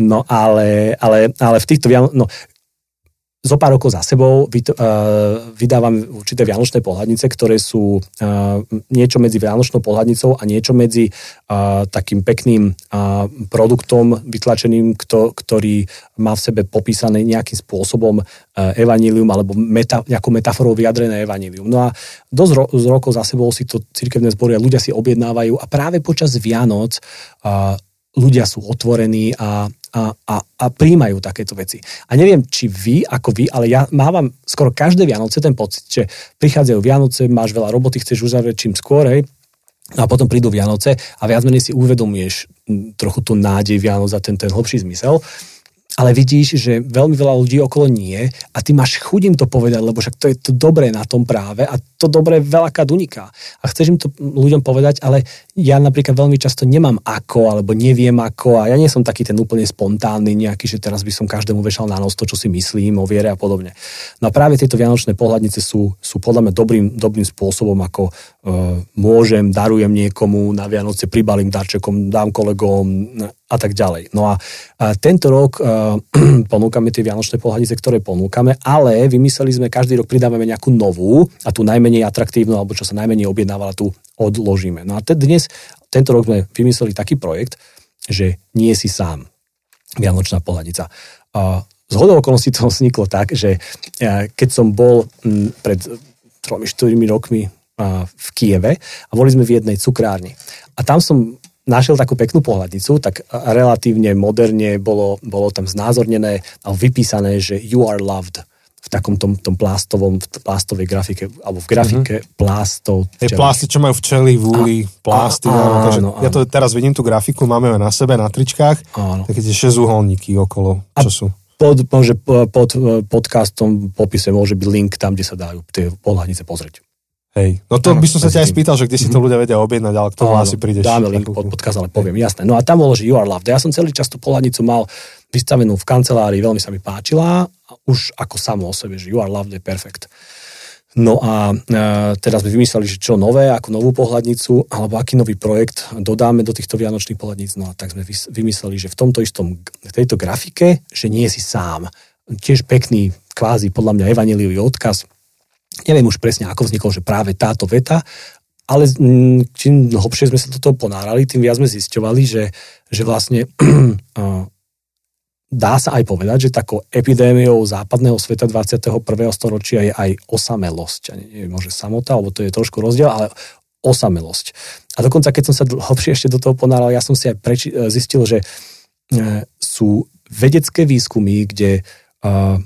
No ale, ale, ale v týchto vianočných, no zo pár rokov za sebou uh, vydávam určité vianočné pohľadnice, ktoré sú uh, niečo medzi vianočnou pohľadnicou a niečo medzi uh, takým pekným produktom vytlačeným, ktorý má v sebe popísané nejakým spôsobom evanílium alebo meta, nejakou metaforou vyjadrené evanílium. No a dosť z rokov za sebou si to cirkevné zbory a ľudia si objednávajú a práve počas Vianoc ľudia sú otvorení a a, a, a príjmajú takéto veci. A neviem, či vy, ako vy, ale ja mávam skoro každé Vianoce ten pocit, že prichádzajú Vianoce, máš veľa roboty, chceš uzavrieť čím skôr, hej, a potom prídu Vianoce a viac menej si uvedomuješ trochu tú nádej Vianoc a ten, ten hlbší zmysel ale vidíš, že veľmi veľa ľudí okolo nie a ty máš chudím to povedať, lebo však to je to dobré na tom práve a to dobré veľakrát uniká. A chceš im to ľuďom povedať, ale ja napríklad veľmi často nemám ako, alebo neviem ako a ja nie som taký ten úplne spontánny nejaký, že teraz by som každému vešal na nos to, čo si myslím o viere a podobne. No a práve tieto vianočné pohľadnice sú, sú podľa mňa dobrým, dobrým spôsobom, ako môžem, darujem niekomu na Vianoce, pribalím darčekom, dám kolegom a tak ďalej. No a, tento rok uh, ponúkame tie vianočné pohľadnice, ktoré ponúkame, ale vymysleli sme, každý rok pridávame nejakú novú a tú najmenej atraktívnu, alebo čo sa najmenej objednávala, tu odložíme. No a te, dnes, tento rok sme vymysleli taký projekt, že nie si sám. Vianočná pohľadnica. Z hodou okolností to vzniklo tak, že keď som bol m, pred 3-4 rokmi uh, v Kieve a boli sme v jednej cukrárni. A tam som našiel takú peknú pohľadnicu, tak relatívne moderne bolo, bolo tam znázornené a vypísané, že you are loved v takom tom, tom plástovom, v plástovej grafike, alebo v grafike mm-hmm. plástov. Tie plásty, čo majú včely, vúly, plásty. A, áno, takže áno, ja to teraz vidím tú grafiku, máme na sebe, na tričkách, áno. také tie šesťuholníky okolo, čo a sú. Pod, môže, pod podcastom popise môže byť link tam, kde sa dajú tie pohľadnice pozrieť. Hej, no to ano, by som sa ťa aj spýtal, že kde si to mhm. ľudia vedia objednať, ale k tomu asi prídeš. Dáme link pod podcast, ale poviem, jasné. No a tam bolo, že you are loved. Ja som celý čas tú pohľadnicu mal vystavenú v kancelárii, veľmi sa mi páčila a už ako samo o sebe, že you are loved je perfekt. No a e, teraz sme vymysleli, že čo nové, ako novú pohľadnicu, alebo aký nový projekt dodáme do týchto vianočných pohľadníc. No a tak sme vymysleli, že v tomto istom, v tejto grafike, že nie si sám. Tiež pekný, kvázi podľa mňa evaniliový odkaz, Neviem už presne, ako vzniklo, že práve táto veta, ale čím hlbšie sme sa do toho ponárali, tým viac sme zisťovali, že, že vlastne dá sa aj povedať, že takou epidémiou západného sveta 21. storočia je aj osamelosť. Nie, môže samota, alebo to je trošku rozdiel, ale osamelosť. A dokonca, keď som sa hlbšie ešte do toho ponáral, ja som si aj preči- zistil, že e, sú vedecké výskumy, kde uh,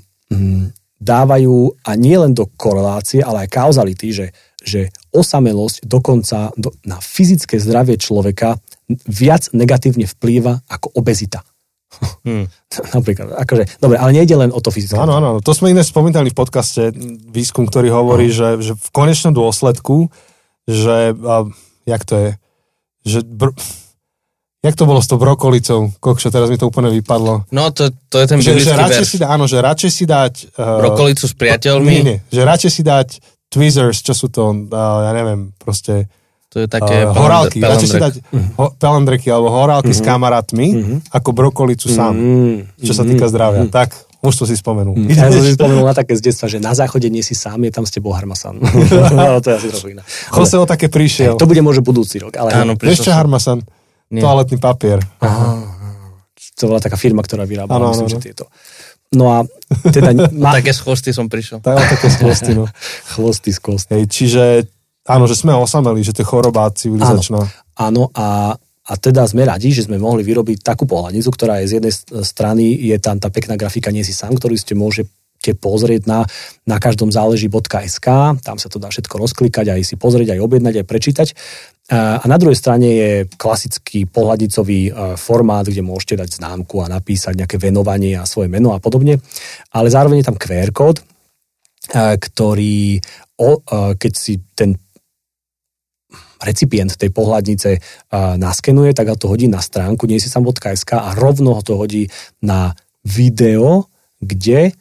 dávajú a nie len do korelácie, ale aj kauzality, že, že osamelosť dokonca do, na fyzické zdravie človeka viac negatívne vplýva ako obezita. Hmm. Napríklad, akože, dobre, ale nejde len o to fyzické. Áno, áno, to sme iné spomínali v podcaste, výskum, ktorý hovorí, že, že v konečnom dôsledku, že, a, jak to je, že br- Jak to bolo s tou brokolicou? Kokšo, teraz mi to úplne vypadlo. No, to, to je ten že, že radšej si dá, Áno, že radšej si dať... Uh, Brokolicu s priateľmi? Nie, nie, že radšej si dať tweezers, čo sú to, uh, ja neviem, proste To je také... Uh, horálky, radšej si dať ho, pelandreky alebo horálky s kamarátmi, ako brokolicu sám, čo sa týka zdravia. Tak, už to si spomenul. Ja som si spomenul na také z detstva, že na záchode nie si sám, je tam s tebou Harmasan. no, to je asi trochu iné. Jose o také prišiel. To bude možno budúci rok. Ale Áno, som. Harmasan? Nie. Toaletný papier. to bola taká firma, ktorá vyrábala, Áno, myslím, áno, že áno. tieto. No a teda má Také z chvosty som prišiel. Tak také skvosty, no. chvosty z kost. Hej, čiže áno, že sme osameli, že to je choroba civilizačná. Áno, a, a teda sme radi, že sme mohli vyrobiť takú pohľadnicu, ktorá je z jednej strany, je tam tá pekná grafika Nie si sám, ktorú ste môžete pozrieť na, na každom záleží.sk, tam sa to dá všetko rozklikať, aj si pozrieť, aj objednať, aj prečítať. A na druhej strane je klasický pohľadnicový e, formát, kde môžete dať známku a napísať nejaké venovanie a svoje meno a podobne, ale zároveň je tam QR kód, e, ktorý, e, keď si ten recipient tej pohľadnice naskenuje, tak ho to hodí na stránku niesisam.sk a rovno ho to hodí na video, kde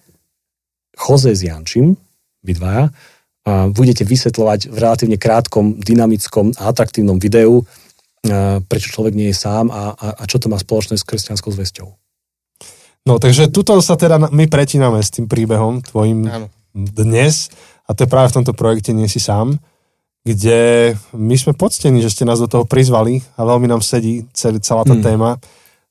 Jose s Jančím, vy dvaja, uh, budete vysvetľovať v relatívne krátkom, dynamickom a atraktívnom videu, prečo človek nie je sám a, a, a čo to má spoločné s kresťanskou zväzťou. No, takže tuto sa teda my pretíname s tým príbehom tvojim Áno. dnes a to je práve v tomto projekte Nie si sám, kde my sme poctení, že ste nás do toho prizvali a veľmi nám sedí celý, celá tá Mm. téma.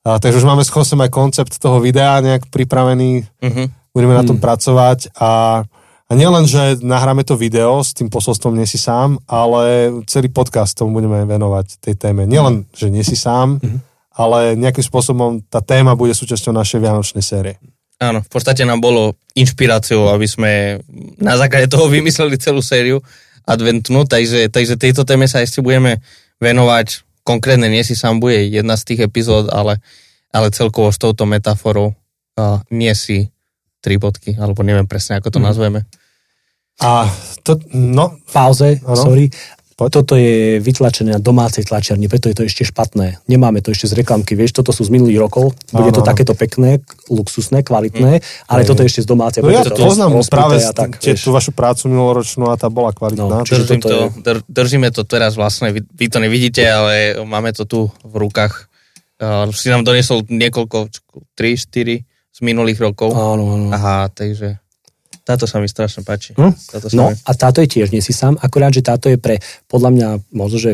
A, takže už máme s Chosem aj koncept toho videa nejak pripravený, Mhm. Budeme na tom Mm. pracovať a, a nielen, že nahráme to video s tým posolstvom Nie si sám, ale celý podcast tomu budeme venovať tej téme. Nielen, že nie si sám, Mhm. ale nejakým spôsobom tá téma bude súčasťou našej vianočnej série. Áno, v podstate nám bolo inšpiráciou, aby sme na základe toho vymysleli celú sériu adventnú, takže, takže tejto téme sa ešte budeme venovať. Konkrétne nie si sám bude jedna z tých epizód, ale, ale celkovo s touto metaforou uh, nie si tri bodky, alebo neviem presne, ako to Mhm. nazveme. A to, no, Pauze, Áno. sorry. Poď. Toto je vytlačené na domácej tlačiarni, preto je to ešte špatné. Nemáme to ešte z reklamky, vieš, toto sú z minulých rokov. Bude to áno. takéto pekné, luxusné, kvalitné, ale Hej. toto je ešte z domácej. no ja to poznám práve a tak, tie, tú vašu prácu minuloročnú a tá bola kvalitná. No, čiže Držím toto to, je- dr, držíme to teraz vlastne, vy, vy to nevidíte, ale máme to tu v rukách. Uh, si nám donesol niekoľko, 3-4 z minulých rokov. Áno, áno. Aha, takže táto sa mi strašne páči. Hm? Táto sa No mi... a táto je tiež, nie si sám, akorát, že táto je pre, podľa mňa, možno, že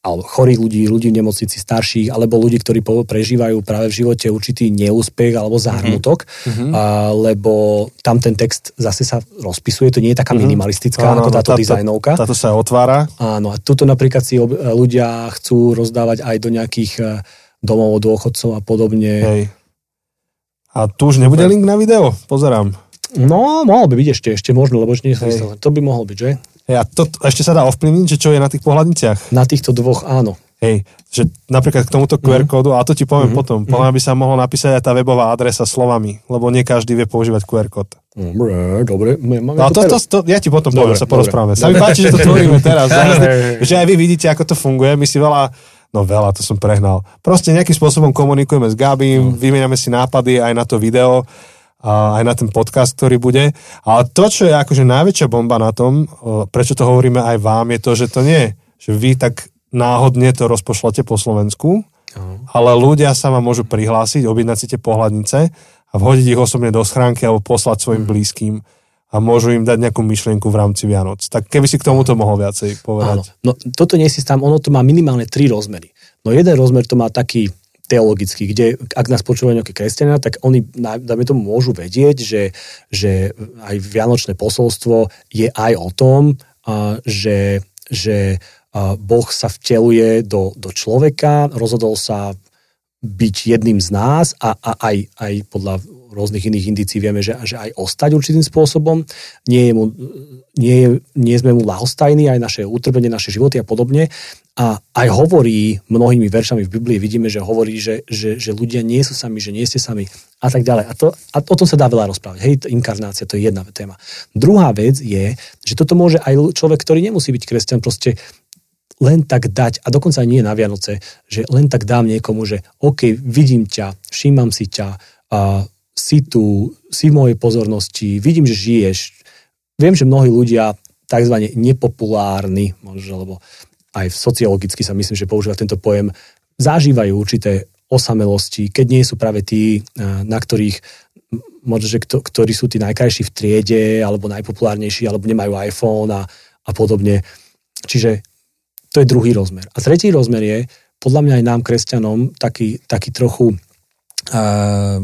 alebo chorých ľudí, ľudí v nemocnici starších, alebo ľudí, ktorí prežívajú práve v živote určitý neúspech alebo zármutok, mm-hmm. a, lebo tam ten text zase sa rozpisuje, to nie je taká minimalistická Áno, ako táto dizajnovka. Táto sa otvára. Áno, a tuto napríklad si ob, ľudia chcú rozdávať aj do nejakých eh, domov dôchodcov a podobne. Hej. A tu už nebude link na video? Pozerám. No, mohol by byť ešte, ešte možno, lebo už nie som istý. To by mohol byť, že? Hej, a to, ešte sa dá ovplyvniť, že čo je na tých pohľadniciach. Na týchto dvoch áno. Hej, že napríklad k tomuto Mhm. QR kódu, a to ti poviem potom, podľa mňa by sa mohlo napísať aj tá webová adresa slovami, lebo nie každý vie používať QR kód. Dobre, dobre. Máme No to, to, to, ja ti potom poviem, sa porozprávame. Sa mi páči, že to tvoríme teraz. Hej. že aj vy vidíte, ako to funguje. My si veľa, no veľa, to som prehnal. Proste nejakým spôsobom komunikujeme s Gabím, vymieňame si nápady aj na to video, a aj na ten podcast, ktorý bude. Ale to, čo je akože najväčšia bomba na tom, prečo to hovoríme aj vám, je to, že to nie, že vy tak náhodne to rozpošlete po Slovensku, ale ľudia sa vám môžu prihlásiť, objednať si tie pohľadnice a vhodiť ich osobne do schránky alebo poslať svojim blízkym a môžu im dať nejakú myšlienku v rámci Vianoc. Tak keby si k tomuto mohol viacej Áno. povedať. No, toto nie si tam, ono to má minimálne tri rozmery. No jeden rozmer to má taký teologický, kde ak nás počúvajú nejaké kresťania, tak oni, dajme tomu, môžu vedieť, že, že aj vianočné posolstvo je aj o tom, že, že Boh sa vteluje do, do človeka, rozhodol sa byť jedným z nás a, a aj, aj podľa rôznych iných indícií vieme, že, že aj ostať určitým spôsobom. Nie, je mu, nie, je, nie sme mu lahostajní, aj naše utrpenie, naše životy a podobne. A aj hovorí mnohými veršami v Biblii, vidíme, že hovorí, že, že, že ľudia nie sú sami, že nie ste sami a tak ďalej. A, to, a o tom sa dá veľa rozprávať. Hej, inkarnácia, to je jedna téma. Druhá vec je, že toto môže aj človek, ktorý nemusí byť kresťan, proste len tak dať, a dokonca nie na Vianoce, že len tak dám niekomu, že OK, vidím ťa, všímam si ťa, a si tu, si v mojej pozornosti, vidím, že žiješ. Viem, že mnohí ľudia tzv. nepopulárni, možno, lebo aj v sociologicky sa myslím, že používa tento pojem, zažívajú určité osamelosti, keď nie sú práve tí, na ktorých možno, že kto, ktorí sú tí najkrajší v triede, alebo najpopulárnejší, alebo nemajú iPhone a, a podobne. Čiže to je druhý rozmer. A tretí rozmer je, podľa mňa aj nám, kresťanom, taký, taký trochu uh,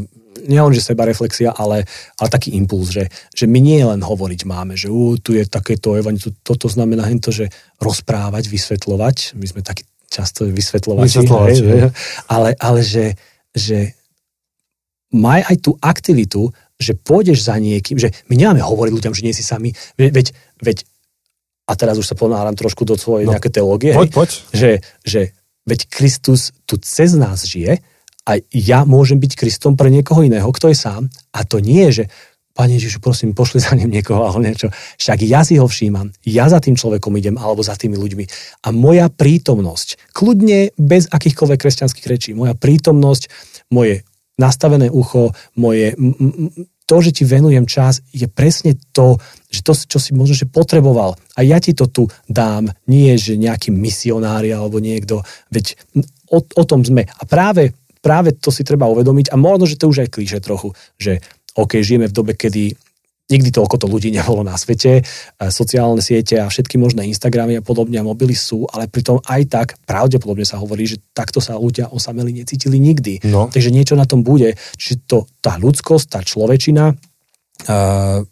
nielen, že seba reflexia, ale, ale taký impuls, že, že my nie len hovoriť máme, že uh, tu je takéto evanicu, toto znamená to, že rozprávať, vysvetľovať, my sme takí často vysvetľovači, Vysvetľovači, hej, ale, ale že, že maj aj tú aktivitu, že pôjdeš za niekým, že my nemáme hovoriť ľuďom, že nie si sami, veď, veď a teraz už sa ponáhľam trošku do svojej no, nejaké teológie, poď, hej, poď. Že, že veď Kristus tu cez nás žije a ja môžem byť Kristom pre niekoho iného, kto je sám. A to nie je, že Pane Ježišu, prosím, pošli za ním niekoho alebo niečo. Však ja si ho všímam, ja za tým človekom idem alebo za tými ľuďmi. A moja prítomnosť, kľudne bez akýchkoľvek kresťanských rečí, moja prítomnosť, moje nastavené ucho, moje, to, že ti venujem čas, je presne to, že to, čo si možno, že potreboval. A ja ti to tu dám, nie že nejaký misionári alebo niekto, veď o, o tom sme. A práve, práve to si treba uvedomiť a možno, že to už aj klíše trochu, že OK, žijeme v dobe, kedy nikdy toľko to ľudí nebolo na svete, sociálne siete a všetky možné Instagramy a podobne a mobily sú, ale pritom aj tak pravdepodobne sa hovorí, že takto sa ľudia osameli necítili nikdy. No. Takže niečo na tom bude. Čiže to, tá ľudskosť, tá človečina uh,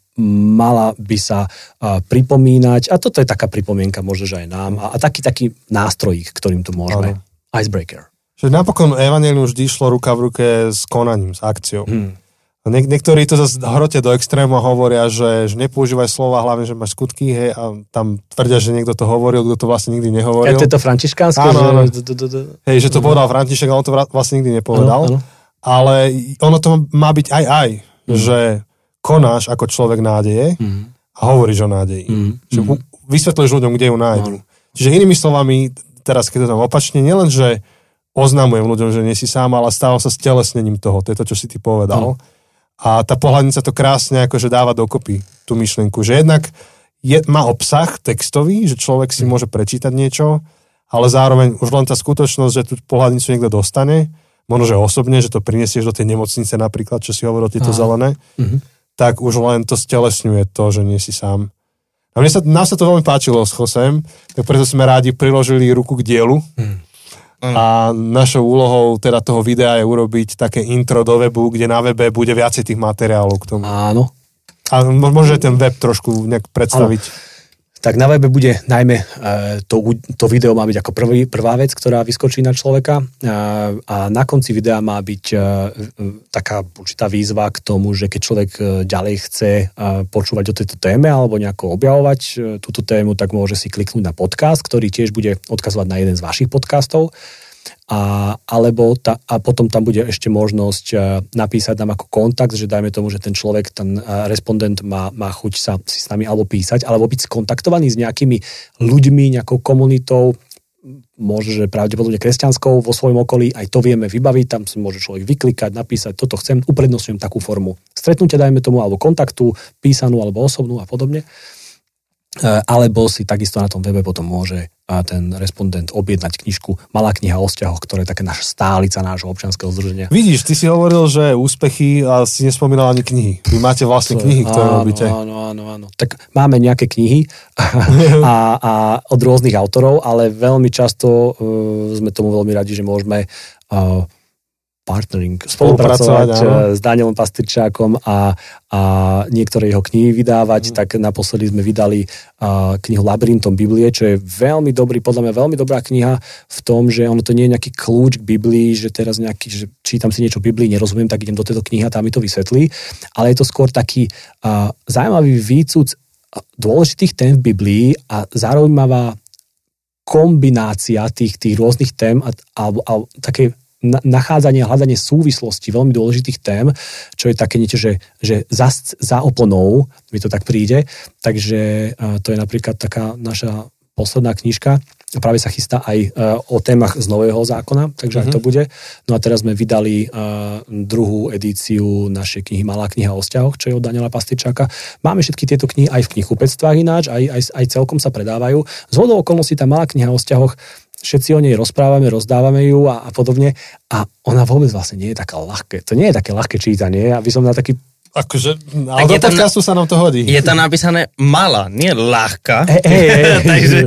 mala by sa uh, pripomínať, a toto je taká pripomienka možno, že aj nám, a, a taký, taký nástrojík, ktorým to môžeme. Ano. Icebreaker. Že napokon Evangelium vždy išlo ruka v ruke s konaním, s akciou. Hmm. Niek- niektorí to zase hrote do extrému a hovoria, že, že nepoužívaj slova, hlavne, že máš skutky, hej, a tam tvrdia, že niekto to hovoril, kto to vlastne nikdy nehovoril. Ja to je to františkánske, Áno, áno. že... Hej, že to povedal František, ale on to vlastne nikdy nepovedal. Áno, áno. Ale ono to má byť aj aj, Mhm. že konáš ako človek nádeje Mm. a hovoríš o nádeji. Mm. Že Mm. u- vysvetľuješ ľuďom, kde ju nájdu. Áno. Čiže inými slovami, teraz keď to tam opačne, nielen, že oznamujem ľuďom, že nie si sám, ale stávam sa stelesnením toho. To je to, čo si ty povedal. Áno. A tá pohľadnica to krásne akože dáva dokopy tú myšlienku, že jednak je, má obsah textový, že človek si Mm. môže prečítať niečo, ale zároveň už len tá skutočnosť, že tú pohľadnicu niekto dostane, možno, že osobne, že to prinesieš do tej nemocnice napríklad, čo si hovoril, tieto Áno. zelené, Mhm. tak už len to stelesňuje to, že nie si sám. A mne sa, nám sa to veľmi páčilo s Chosem, tak preto sme rádi priložili ruku k dielu. Mhm. A našou úlohou teda toho videa je urobiť také intro do webu, kde na webe bude viacej tých materiálov k tomu. Áno. A môže ten web trošku nejak predstaviť. Tak na webe bude najmä e, to, to video má byť ako prvý, prvá vec, ktorá vyskočí na človeka. E, a na konci videa má byť e, taká určitá výzva k tomu, že keď človek ďalej chce počúvať o tejto téme alebo nejako objavovať túto tému, tak môže si kliknúť na podcast, ktorý tiež bude odkazovať na jeden z vašich podcastov a, alebo ta, a potom tam bude ešte možnosť e, napísať nám ako kontakt, že dajme tomu, že ten človek, ten e, respondent má, má chuť sa si s nami alebo písať, alebo byť skontaktovaný s nejakými ľuďmi, nejakou komunitou, môže, že pravdepodobne kresťanskou vo svojom okolí, aj to vieme vybaviť, tam si môže človek vyklikať, napísať, toto chcem, uprednostňujem takú formu stretnutia, dajme tomu, alebo kontaktu, písanú alebo osobnú a podobne. E, alebo si takisto na tom webe potom môže a ten respondent objednať knižku Malá kniha o vzťahoch, ktorá je také naša stálica nášho občianskeho združenia. Vidíš, ty si hovoril, že úspechy a si nespomínal ani knihy. Vy máte vlastne knihy, ktoré áno, robíte. Áno, áno, áno. Tak máme nejaké knihy a, a od rôznych autorov, ale veľmi často uh, sme tomu veľmi radi, že môžeme uh, partnering, spolupracovať áno. eh, s Danielom Pastrčákom a, a niektoré jeho knihy vydávať, Mhm. tak naposledy sme vydali uh, knihu Labyrintom Biblie, čo je veľmi dobrý, podľa mňa veľmi dobrá kniha v tom, že ono to nie je nejaký kľúč k Biblii, že teraz nejaký, že čítam si niečo v Biblii, nerozumiem, tak idem do tejto knihy a tam mi to vysvetlí, ale je to skôr taký uh, zaujímavý výcud dôležitých tém v Biblii a zaujímavá kombinácia tých, tých rôznych tém a, a, a také nachádzanie a hľadanie súvislosti veľmi dôležitých tém, čo je také niečo, že, že za, za oponou mi to tak príde. Takže to je napríklad taká naša posledná knižka, práve sa chystá aj uh, o témach z nového zákona, takže mm-hmm. aj to bude. No a teraz sme vydali uh, druhú edíciu našej knihy Malá kniha o vzťahoch, čo je od Daniela Pastyčáka. Máme všetky tieto knihy aj v knihkupectvách ináč, aj, aj, aj celkom sa predávajú. Z hodou okolností tá Malá kniha o vzťahoch všetci o nej rozprávame, rozdávame ju a, a podobne. A ona vôbec vlastne nie je taká ľahké. To nie je také ľahké čítanie. Ja by som na taký Akože, ale do podcastu sa nám to hodí. Je tam napísané malá, nie ľahká. Hej, hej, hej, Takže...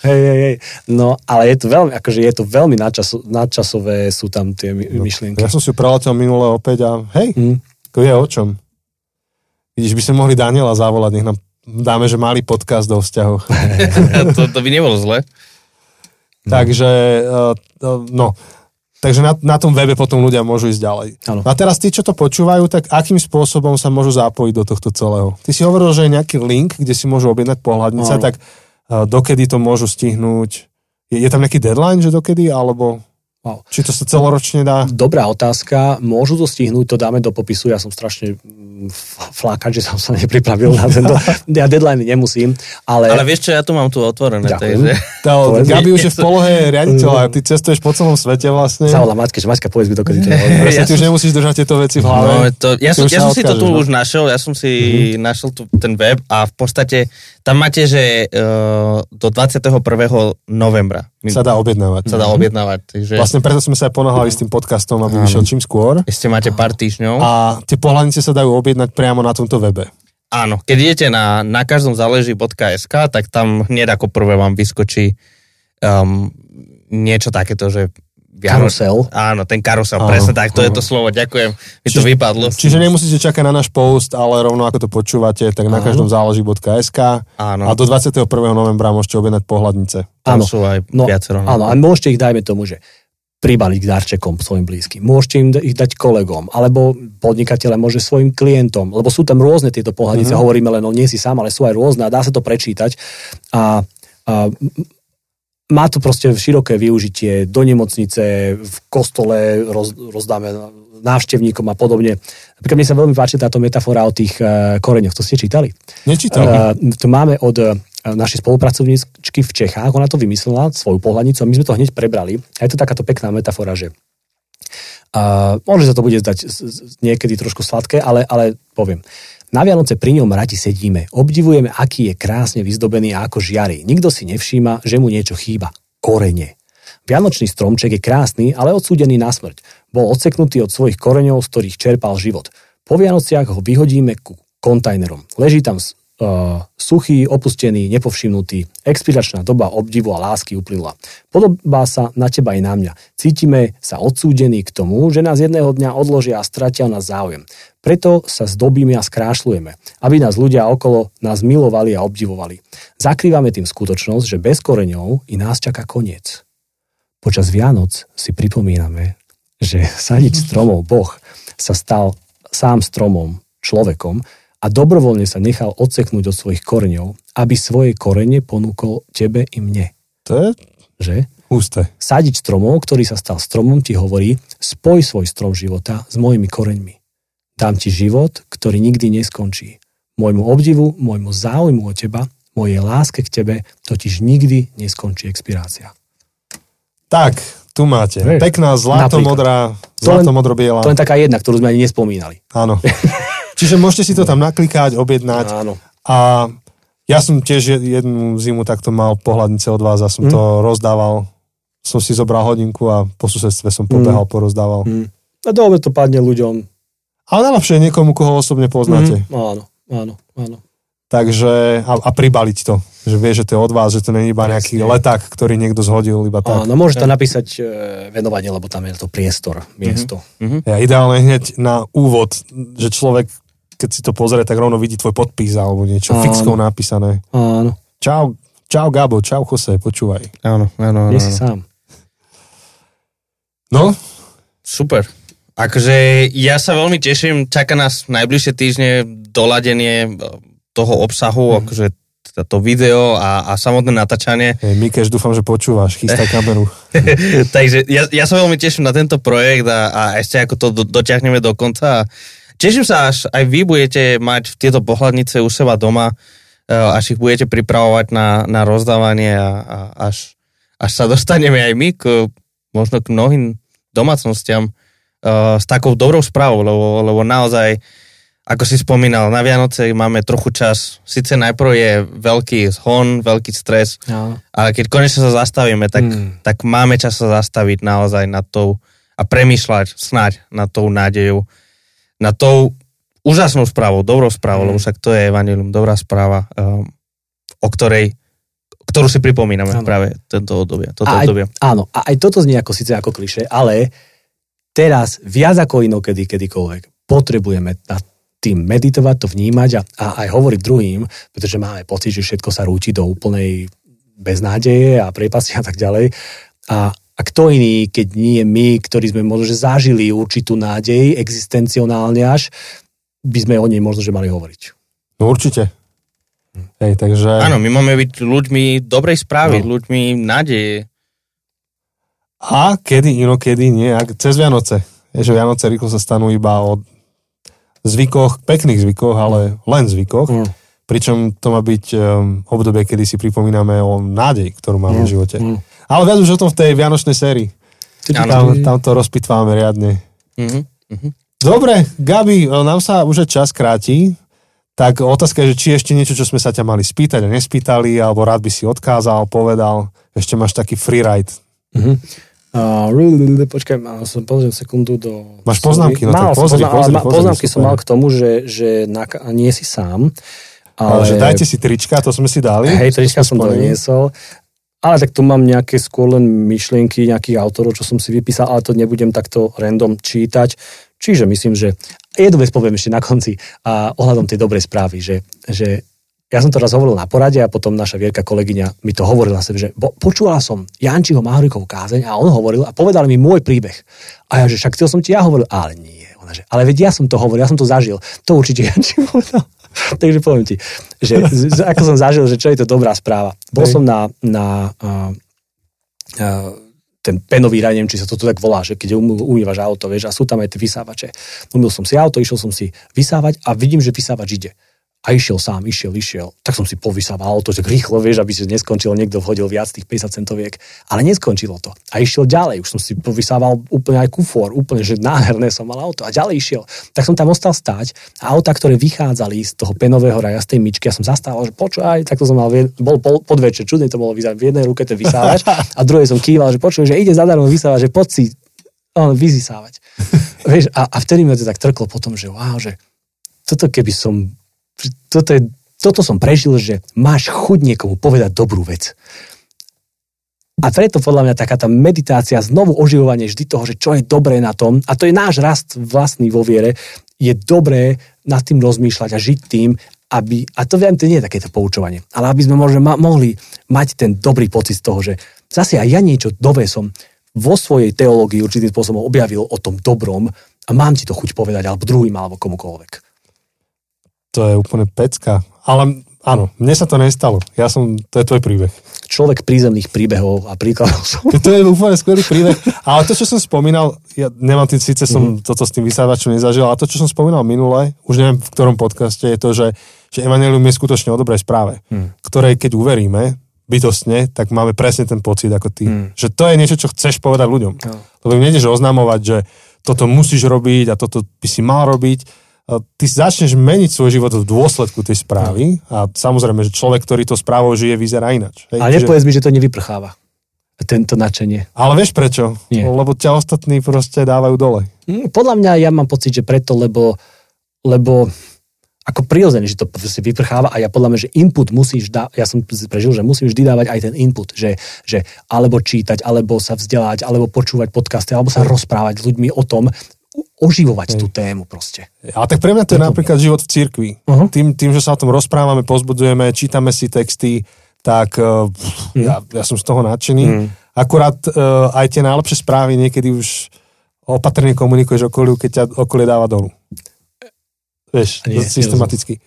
hej, hej, hej. No, ale je to veľmi, akože je to veľmi nadčaso, nadčasové, sú tam tie my, no, myšlienky. Ja som si preletel minule opäť a hej, mm. to je o čom. Vidíš, by sme mohli Daniela zavolať, nech nám dáme, že malý podcast do vzťahov. to, to by nebolo zle. Takže, uh, no, Takže na, na tom webe potom ľudia môžu ísť ďalej. Ano. A teraz tí, čo to počúvajú, tak akým spôsobom sa môžu zapojiť do tohto celého? Ty si hovoril, že je nejaký link, kde si môžu objednať pohľadnice, tak uh, dokedy to môžu stihnúť? Je, je tam nejaký deadline, že dokedy, alebo... Wow. Či to sa celoročne dá? Dobrá otázka. Môžu to stihnúť, to dáme do popisu. Ja som strašne mm, flákať, že som sa nepripravil na tento... ja deadline nemusím, ale... Ale vieš čo, ja tu mám tu otvorené. Takže... To, Gabi už je v polohe riaditeľa, ty cestuješ po celom svete vlastne. Zavolá Maťke, že Maťka, povedz mi dokedy to. Ja ty už nemusíš držať tieto veci v hlave. No, to, ja som, ja som si to tu no. už našiel, ja som si mm-hmm. našiel tu ten web a v podstate tam máte, že uh, do 21. novembra sa dá objednávať. Sa dá objednávať. Takže... Vlastne preto sme sa aj ponáhľali s tým podcastom, aby vyšiel čím skôr. Ešte máte pár týždňov. A tie pohľadnice sa dajú objednať priamo na tomto webe. Áno, keď idete na, na každom záleží.sk, tak tam hneď ako prvé vám vyskočí um, niečo takéto, že Karusel. Áno, ten karusel, áno, presne tak, to áno. je to slovo, ďakujem, mi to vypadlo. Čiže nemusíte čakať na náš post, ale rovno ako to počúvate, tak na áno. každom záleží.sk áno. a do 21. novembra môžete objednať pohľadnice. Áno. sú aj no, viacero. Áno, a môžete ich, dajme tomu, že pribaliť k darčekom svojim blízkym. Môžete im ich dať kolegom, alebo podnikateľe môže svojim klientom, lebo sú tam rôzne tieto pohľadnice, mm-hmm. hovoríme len, no nie si sám, ale sú aj rôzne a dá sa to prečítať. A, a má to proste široké využitie do nemocnice, v kostole roz, rozdáme návštevníkom a podobne. Napríklad mne sa veľmi páči táto metafora o tých uh, koreňoch. To ste čítali? Nečítali. Uh, to máme od uh, našej spolupracovníčky v Čechách. Ona to vymyslela, svoju pohľadnicu a my sme to hneď prebrali. A je to takáto pekná metafora, že uh, môže sa to bude zdať niekedy trošku sladké, ale, ale poviem. Na Vianoce pri ňom radi sedíme, obdivujeme, aký je krásne vyzdobený a ako žiari. Nikto si nevšíma, že mu niečo chýba. Korene. Vianočný stromček je krásny, ale odsúdený na smrť. Bol odseknutý od svojich koreňov, z ktorých čerpal život. Po Vianociach ho vyhodíme ku kontajnerom. Leží tam uh, suchý, opustený, nepovšimnutý. Expiračná doba obdivu a lásky uplynula. Podobá sa na teba aj na mňa. Cítime sa odsúdení k tomu, že nás jedného dňa odložia a stratia nás záujem. Preto sa zdobíme a skrášľujeme, aby nás ľudia okolo nás milovali a obdivovali. Zakrývame tým skutočnosť, že bez koreňov i nás čaká koniec. Počas Vianoc si pripomíname, že sadiť stromov Boh sa stal sám stromom, človekom, a dobrovoľne sa nechal odseknúť od svojich koreňov, aby svoje korene ponúkol tebe i mne. To je že? Husté. Sadiť stromov, ktorý sa stal stromom, ti hovorí, spoj svoj strom života s mojimi koreňmi. Dám ti život, ktorý nikdy neskončí. Môjmu obdivu, môjmu záujmu o teba, mojej láske k tebe totiž nikdy neskončí expirácia. Tak, tu máte. Hej, Pekná zlato-modrá, zlato-modro-biela. To je taká jedna, ktorú sme ani nespomínali. Áno. Čiže môžete si to tam naklikať, objednať. Áno. A ja som tiež jednu zimu takto mal pohľadnice od vás a som mm. to rozdával. Som si zobral hodinku a po susedstve som pobehal, mm. porozdával. Mm. A dobre to padne ľuďom. Ale najlepšie je niekomu, koho osobne poznáte. Mm. Áno, áno, áno. Takže, a, a pribaliť to. Že vie, že to je od vás, že to není iba nejaký Presne. leták, ktorý niekto zhodil iba tak. Áno, môže to napísať e, venovanie, lebo tam je to priestor, miesto. Mm-hmm. Ja ideálne hneď na úvod, že človek keď si to pozrie, tak rovno vidí tvoj podpis alebo niečo áno. fixkou napísané. Áno. Čau, čau Gabo, čau Jose, počúvaj. Áno, áno, áno. Nie si sám. No? Super. Akože ja sa veľmi teším, čaká nás najbližšie týždne doladenie toho obsahu, mm. akože to video a, a samotné natáčanie. Hey, Mikeš, dúfam, že počúvaš, chystá kameru. Takže ja, ja sa veľmi teším na tento projekt a, a ešte ako to do, dotiahneme do konca. Teším sa, až aj vy budete mať tieto pohľadnice u seba doma, eh, až ich budete pripravovať na, na rozdávanie a, a až, až sa dostaneme aj my k, možno k mnohým domácnostiam uh, s takou dobrou správou, lebo, lebo naozaj, ako si spomínal, na Vianoce máme trochu čas, síce najprv je veľký zhon, veľký stres, No. ale keď konečne sa zastavíme, tak, Mm. tak máme čas sa zastaviť naozaj nad tou a premýšľať snáď nad tou nádejou, nad tou úžasnou správou, dobrou správou, Mm. lebo však to je Evangelium, dobrá správa, um, o ktorej ktorú si pripomíname Áno. práve tento obdobie, toto A aj, obdobie. áno, a aj toto znie ako síce ako kliše, ale teraz viac ako inokedy, kedykoľvek potrebujeme nad tým meditovať, to vnímať a, a aj hovoriť druhým, pretože máme pocit, že všetko sa rúti do úplnej beznádeje a priepasti a tak ďalej. A, a kto iný, keď nie my, ktorí sme možno že zažili určitú nádej existencionálne až, by sme o nej možno že mali hovoriť. No určite. Hej, takže... Áno, my máme byť ľuďmi dobrej správy, No. ľuďmi nádeje. A kedy inokedy nie, ak cez Vianoce. Je, že Vianoce rýchlo sa stanú iba o zvykoch, pekných zvykoch, ale len zvykoch. Mm. Pričom to má byť um, obdobie, kedy si pripomíname o nádej, ktorú máme v živote. Mm. Ale viac už o tom v tej Vianočnej sérii. Tam, tam to rozpitvávame riadne. Mhm, mhm. Dobre, Gabi, nám sa už čas kráti, tak otázka je, že či ešte niečo, čo sme sa ťa mali spýtať a nespýtali, alebo rád by si odkázal, povedal, ešte máš taký freeride. Mhm. Uh, počkaj, mal som pozriem sekundu do... Máš poznámky? No mal pozri, pozri, ma- pozri, poznámky som mal k tomu, že, že na, nie si sám. Ale... Ale, že dajte si trička, to sme si dali. Hej, trička som doniesol. Ale tak tu mám nejaké skôr len myšlienky nejakých autorov, čo som si vypísal, ale to nebudem takto random čítať. Čiže myslím, že jednu vec poviem ešte na konci a ohľadom tej dobrej správy, že, že ja som to raz hovoril na porade a potom naša Vierka kolegyňa mi to hovorila že bo, počúvala som Jančiho Mahorikovú kázeň a on hovoril a povedal mi môj príbeh. A ja, že však to som ti ja hovoril, ale nie. Ona, že, ale veď ja som to hovoril, ja som to zažil. To určite Janči povedal. Takže poviem ti, že ako som zažil, že čo je to dobrá správa. Bol Hej. som na, na uh, uh, ten penový raj, neviem, či sa to tu tak volá, že keď umý- umývaš auto, vieš, a sú tam aj tie vysávače. Umýl som si auto, išiel som si vysávať a vidím, že vysávač ide. A išiel sám, išiel, išiel. Tak som si povysával auto, že rýchlo, vieš, aby si neskončil, niekto vhodil viac tých 50 centoviek. Ale neskončilo to. A išiel ďalej, už som si povysával úplne aj kufor, úplne, že nádherné som mal auto. A ďalej išiel. Tak som tam ostal stáť a auta, ktoré vychádzali z toho penového raja, z tej myčky, ja som zastával, že počúvaj, takto som mal, bol podvečer, čudne to bolo vyzerať, v jednej ruke ten vysávač a druhej som kýval, že počuj, že ide zadarmo vysávať, že poď si on, vyzysávať. Vieš, a, a vtedy mi to tak trklo potom, že wow, že toto keby som, toto, je, toto som prežil, že máš chuť niekomu povedať dobrú vec. A preto podľa mňa taká tá meditácia, znovu oživovanie vždy toho, že čo je dobré na tom, a to je náš rast vlastný vo viere, je dobré nad tým rozmýšľať a žiť tým, aby, a to viem, to nie je takéto poučovanie, ale aby sme možno ma, mohli mať ten dobrý pocit z toho, že zase aj ja niečo nové som vo svojej teológii určitým spôsobom objavil o tom dobrom a mám ti to chuť povedať, alebo druhým, alebo komukoľvek. To je úplne pecka. Ale áno, mne sa to nestalo. Ja som, to je tvoj príbeh. Človek prízemných príbehov a príkladov som. To je úplne skvelý príbeh. Ale to, čo som spomínal, ja nemám tým, síce som toto s tým vysávačom nezažil, ale to, čo som spomínal minule, už neviem v ktorom podcaste, je to, že, že Evangelium je skutočne o dobrej správe, Hmm. ktorej keď uveríme bytostne, tak máme presne ten pocit ako ty. Hmm. Že to je niečo, čo chceš povedať ľuďom. No. Lebo im nejdeš oznamovať, že toto musíš robiť a toto by si mal robiť. A Ty začneš meniť svoj život v dôsledku tej správy a samozrejme, že človek, ktorý to správou žije, vyzerá inač. Hej? Ale nepovedz mi, že to nevyprcháva. Tento nadšenie. ale vieš prečo? Nie. Lebo ťa ostatní proste dávajú dole. Mm, Podľa mňa ja mám pocit, že preto, lebo, lebo ako prirodzene, že to proste vyprcháva a ja podľa mňa, že input musíš dať, ja som prežil, že musím vždy dávať aj ten input, že, že alebo čítať, alebo sa vzdelať, alebo počúvať podcasty, alebo sa rozprávať s ľuďmi o tom, oživovať tú tému proste. Ale tak pre mňa to je napríklad život v cirkvi. Uh-huh. Tým, tým, že sa o tom rozprávame, pozbudzujeme, čítame si texty, tak uh, pff, ja, ja som z toho nadšený. Mm. Akurát uh, aj tie najlepšie správy niekedy už opatrne komunikuješ okoliu, keď ťa okolie dáva dolu. Vieš, Nie, systematicky.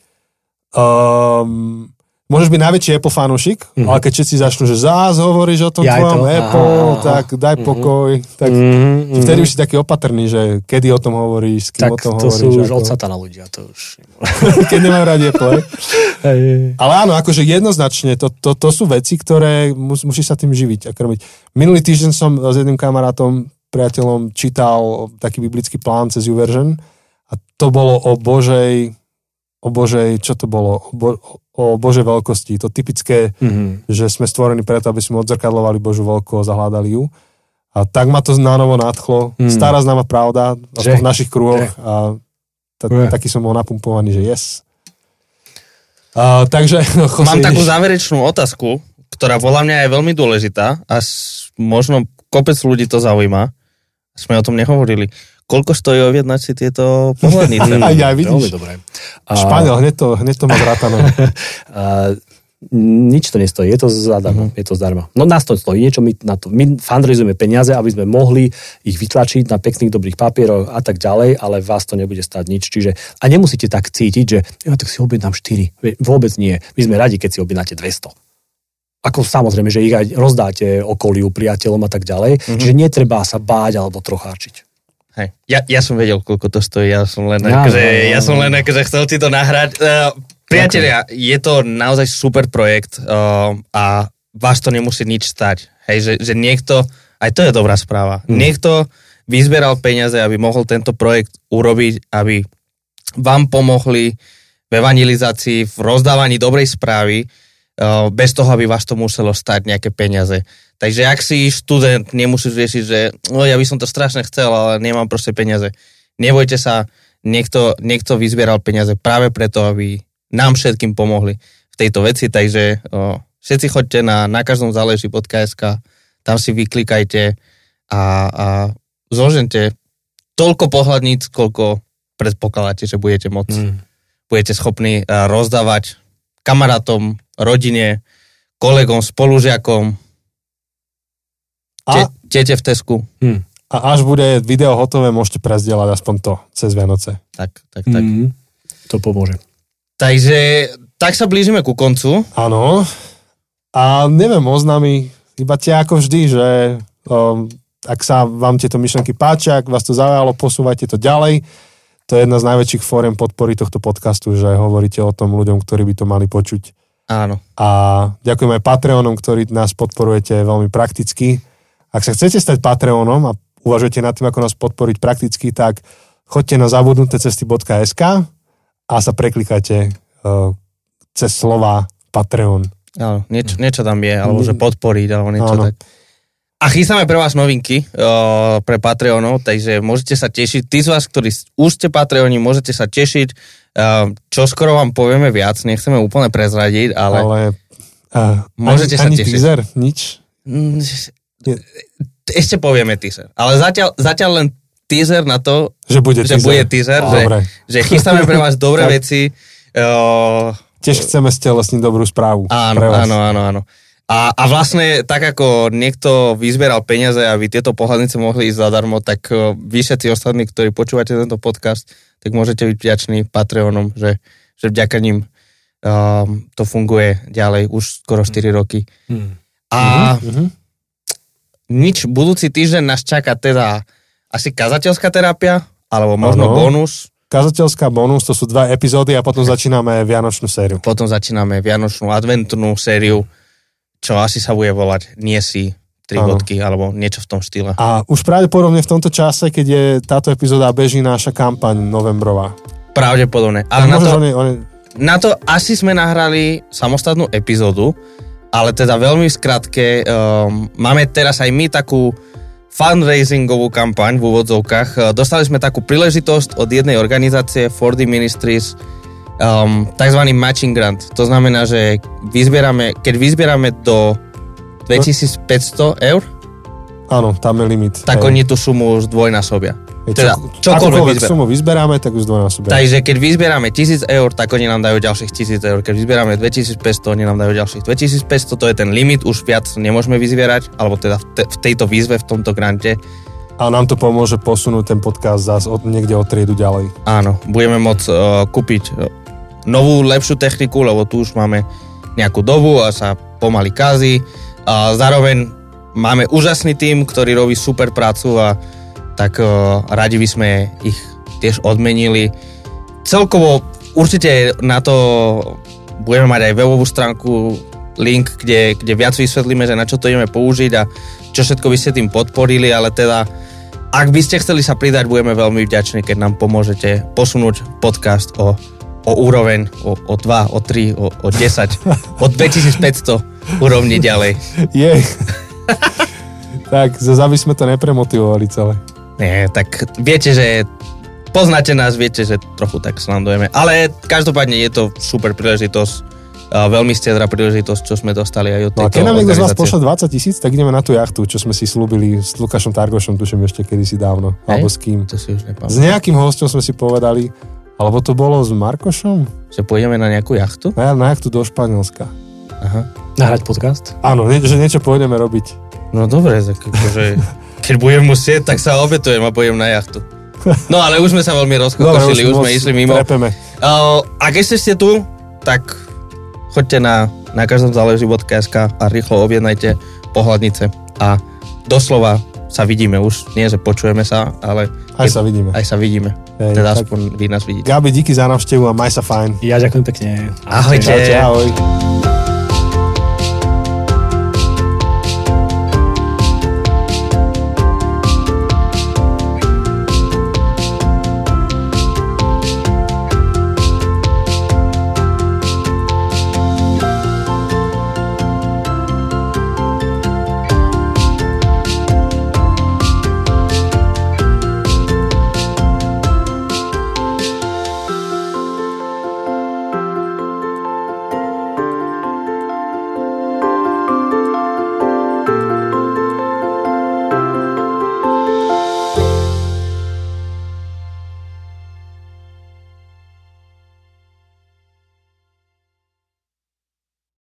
Um, môžeš byť najväčší Apple fanúšik, Mhm. ale keď všetci začnú, že zás hovoríš o tom Ja tvojom to, Apple, aha. tak daj Mhm. pokoj. Tak Mm-hmm. vtedy už si taký opatrný, že kedy o tom hovoríš, s kým tak o tom to hovoríš. sú už ako- od satana ľudia. To už... keď nemajú radi Apple. Ale áno, akože jednoznačne, to, to, to sú veci, ktoré mus, musíš sa tým živiť a krmiť. Minulý týždeň som s jedným kamarátom, priateľom, čítal taký biblický plán cez Uversion a to bolo o Božej, o Božej, čo to bolo? O, Bo, o Božej veľkosti. To typické, Mhm. že sme stvorení preto, aby sme odzrkadlovali Božú veľkosť a hľadali ju. A tak ma to nánovo nadchlo. Mm. Stará známa pravda, Že? v našich kruhoch. Že? A ta, Že? taký som bol napumpovaný, že yes. A, takže... Jose, Mám takú záverečnú otázku, ktorá podľa mňa je veľmi dôležitá a s, možno kopec ľudí to zaujíma. Sme o tom nehovorili. Koľko stojí objednať si tieto pohľadnice? Aj, aj, Veľmi vidíš. dobré. Španiel, hneď to, hneď to má zrátané. A, nič to nestojí, je to zadarmo, je to zdarma. No nás to stojí, niečo my na to, my fundraizujeme peniaze, aby sme mohli ich vytlačiť na pekných dobrých papieroch a tak ďalej, ale vás to nebude stať nič, čiže a nemusíte tak cítiť, že ja tak si objednám 4, vôbec nie, my sme radi, keď si objednáte 200. Ako samozrejme, že ich aj rozdáte okoliu, priateľom a tak ďalej, mm-hmm. čiže netreba sa báť alebo trocháčiť. Hej. Ja, ja som vedel, koľko to stojí, ja som len, Ja, akože, no, no, ja som no. len akože chcel ti to nahrať. Uh, priatelia, je to naozaj super projekt uh, a vás to nemusí nič stať. Hej, že, že niekto, aj to je dobrá správa, Hmm. niekto vyzberal peniaze, aby mohol tento projekt urobiť, aby vám pomohli v evangelizácii, v rozdávaní dobrej správy, uh, bez toho, aby vás to muselo stať nejaké peniaze. Takže ak si študent, nemusíš riešiť, že no, ja by som to strašne chcel, ale nemám proste peniaze. Nebojte sa, niekto, niekto vyzbieral peniaze práve preto, aby nám všetkým pomohli v tejto veci, takže o, všetci choďte na, na každom záleží.sk, tam si vyklikajte a, a zložente toľko pohľadníc, koľko predpokladáte, že budete môcť Mm. budete schopní a, rozdávať kamarátom, rodine, kolegom, spolužiakom, A, te, tete v Tesku. Hm. a až bude video hotové, môžete prezdieľať aspoň to cez Vianoce. Tak, tak, tak. Mm. To pomôže. Takže tak sa blížime ku koncu. Áno. A neviem, oznámy iba tie ako vždy, že um, ak sa vám tieto myšlenky páčia, ak vás to zaujalo, posúvajte to ďalej. To je jedna z najväčších fóriem podpory tohto podcastu, že hovoríte o tom ľuďom, ktorí by to mali počuť. Áno. A ďakujem aj Patreonom, ktorí nás podporujete veľmi prakticky. Ak sa chcete stať Patreonom a uvažujete nad tým, ako nás podporiť prakticky, tak choďte na zabudnutecesty.sk a sa preklikajte uh, cez slova Patreon. Áno, niečo, niečo tam je, alebo že podporiť, alebo niečo Áno. tak. A chystáme pre vás novinky uh, pre Patreonov, takže môžete sa tešiť. Tí z vás, ktorí už ste Patreoni, môžete sa tešiť. Uh, čo skoro vám povieme viac, nechceme úplne prezradiť, ale... Ale uh, Môžete ani, sa ani tešiť. teaser, nič. Ešte povieme teaser. Ale zatiaľ, zatiaľ len teaser na to, Že bude že teaser. bude teaser, že, Dobre. že chystáme pre vás dobré veci. Uh, Tiež chceme stelesniť dobrú správu. Áno, pre vás. áno, áno, áno. A, a vlastne tak ako niekto vyzbieral peniaze, aby tieto pohľadnice mohli ísť zadarmo, tak eh, vy všetci ostatní, ktorí počúvate tento podcast, tak môžete byť vďační Patreonom, že, že vďaka ním um, to funguje ďalej už skoro 4 roky. Mm. A Mhm. Nič, budúci týždeň nás čaká teda asi kazateľská terapia, alebo možno Áno. bonus. Kazateľská bonus, to sú dva epizódy a potom začíname Vianočnú sériu. Potom začíname Vianočnú adventnú sériu, čo asi sa bude volať Nie si tri Áno. bodky, alebo niečo v tom štýle. A už pravdepodobne v tomto čase, keď je táto epizóda, beží naša kampaň novembrová. Pravdepodobne. Ale na to, oni, oni, na to asi sme nahrali samostatnú epizódu, ale teda veľmi v skratke, um, máme teraz aj my takú fundraisingovú kampaň v úvodzovkách. Uh, Dostali sme takú príležitosť od jednej organizácie, 4D Ministries, um, tzv. matching grant. To znamená, že vyzbierame, keď vyzbierame do 2500 eur, áno, tam je limit. tak Hej. oni tú sumu už dvojnásobia. Hej, Teda, čo, čokoľvek vyzber- sumu vyzberáme, tak už zdvojnásobia. Takže keď vyzbierame 1000 eur, tak oni nám dajú ďalších 1000 eur. Keď vyzbierame 2500, oni nám dajú ďalších 2500, to je ten limit, už viac nemôžeme vyzbierať, alebo teda v, te, v tejto výzve, v tomto grante. A nám to pomôže posunúť ten podcast zás od, niekde od triedu ďalej. Áno, budeme môcť uh, kúpiť uh, novú, lepšiu techniku, lebo tu už máme nejakú dobu a sa pomaly kazí. A zároveň máme úžasný tým, ktorý robí super prácu a tak uh, radi by sme ich tiež odmenili. Celkovo určite na to budeme mať aj webovú stránku, link, kde, kde viac vysvetlíme, že na čo to ideme použiť a čo všetko by ste tým podporili, ale teda ak by ste chceli sa pridať, budeme veľmi vďační, keď nám pomôžete posunúť podcast o, o úroveň, o, o 2, o 3, o, o 10, o 2500 úrovni ďalej. Je. tak, aby sme to nepremotivovali celé. Nie, tak viete, že poznáte nás, viete, že trochu tak slandujeme. Ale každopádne je to super príležitosť, a veľmi stedrá príležitosť, čo sme dostali aj od No a tejto keď nám niekto z vás pošle 20 tisíc, tak ideme na tú jachtu, čo sme si slúbili s Lukášom Targošom, tuším ešte kedysi dávno. Hej? Alebo s kým. To si už S nepamätám. nejakým hostom sme si povedali, alebo to bolo s Markošom? Že pôjdeme na nejakú jachtu? Na, na jachtu do Španielska. Aha. Nahrať podcast? Áno, nie, že niečo pôjdeme robiť. No dobre, tak akože, keď budem musieť, tak sa obetujem a pôjdem na jachtu. No ale už sme sa veľmi rozkokošili, už, sme moc išli mimo. Trepeme. Uh, ak ešte ste tu, tak choďte na, na každom záleží.sk a rýchlo objednajte pohľadnice a doslova sa vidíme už, nie že počujeme sa, ale Aj sa vidíme. aj sa vidíme. Hej, teda tak- aspoň vy nás vidíte. Gabi, díky za návštevu a maj sa fajn. Ja ďakujem pekne. Ahojte. Čaute, ahoj.